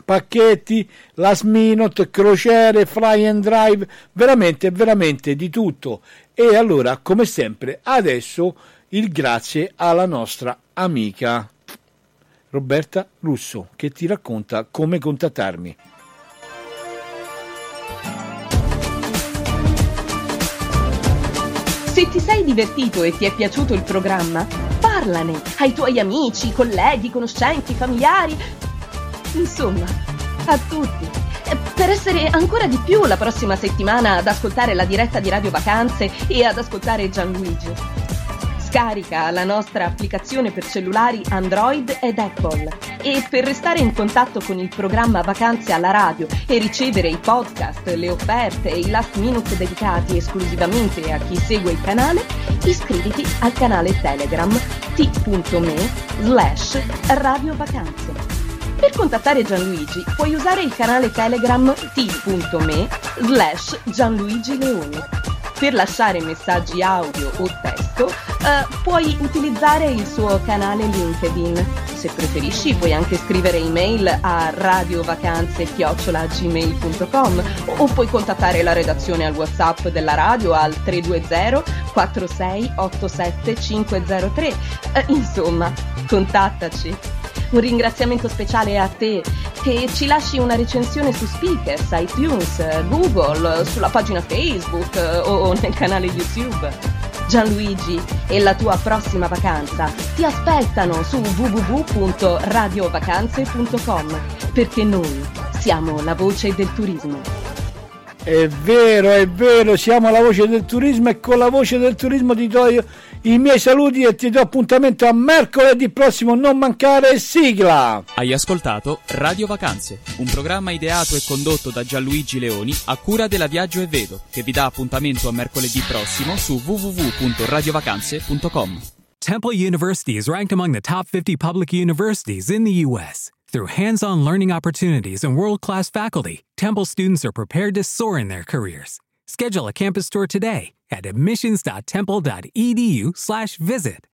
Speaker 4: pacchetti, last minute, crociere, fly and drive, veramente, veramente di tutto. E allora, come sempre, adesso il grazie alla nostra amica Roberta Russo che ti racconta come contattarmi.
Speaker 17: Se ti sei divertito e ti è piaciuto il programma, parlane ai tuoi amici, colleghi, conoscenti, familiari, insomma, a tutti. Per essere ancora di più la prossima settimana ad ascoltare la diretta di Radio Vacanze e ad ascoltare Gianluigi. Scarica la nostra applicazione per cellulari Android ed Apple e per restare in contatto con il programma Vacanze alla radio e ricevere i podcast, le offerte e i last minute dedicati esclusivamente a chi segue il canale, iscriviti al canale Telegram t.me slash radiovacanze. Per contattare Gianluigi puoi usare il canale Telegram t.me slash Gianluigi Leoni. Per lasciare messaggi audio o testo eh, puoi utilizzare il suo canale LinkedIn. Se preferisci puoi anche scrivere email a radiovacanze-gmail.com o puoi contattare la redazione al whatsapp della radio al 320 4687 503. Eh, insomma, contattaci. Un ringraziamento speciale a te che ci lasci una recensione su Speakers, iTunes, Google, sulla pagina Facebook o nel canale YouTube. Gianluigi e la tua prossima vacanza ti aspettano su www.radiovacanze.com perché noi siamo la voce del turismo.
Speaker 4: È vero, è vero, siamo la voce del turismo e con la voce del turismo ti do i miei saluti e ti do appuntamento a mercoledì prossimo, non mancare sigla.
Speaker 14: Hai ascoltato Radio Vacanze, un programma ideato e condotto da Gianluigi Leoni a cura della Viaggio e Vedo, che vi dà appuntamento a mercoledì prossimo su www.radiovacanze.com.
Speaker 18: Temple University is ranked among the top 50 public universities in the U.S. Through hands-on learning opportunities and world-class faculty, Temple students are prepared to soar in their careers. Schedule a campus tour today at admissions.temple.edu/visit.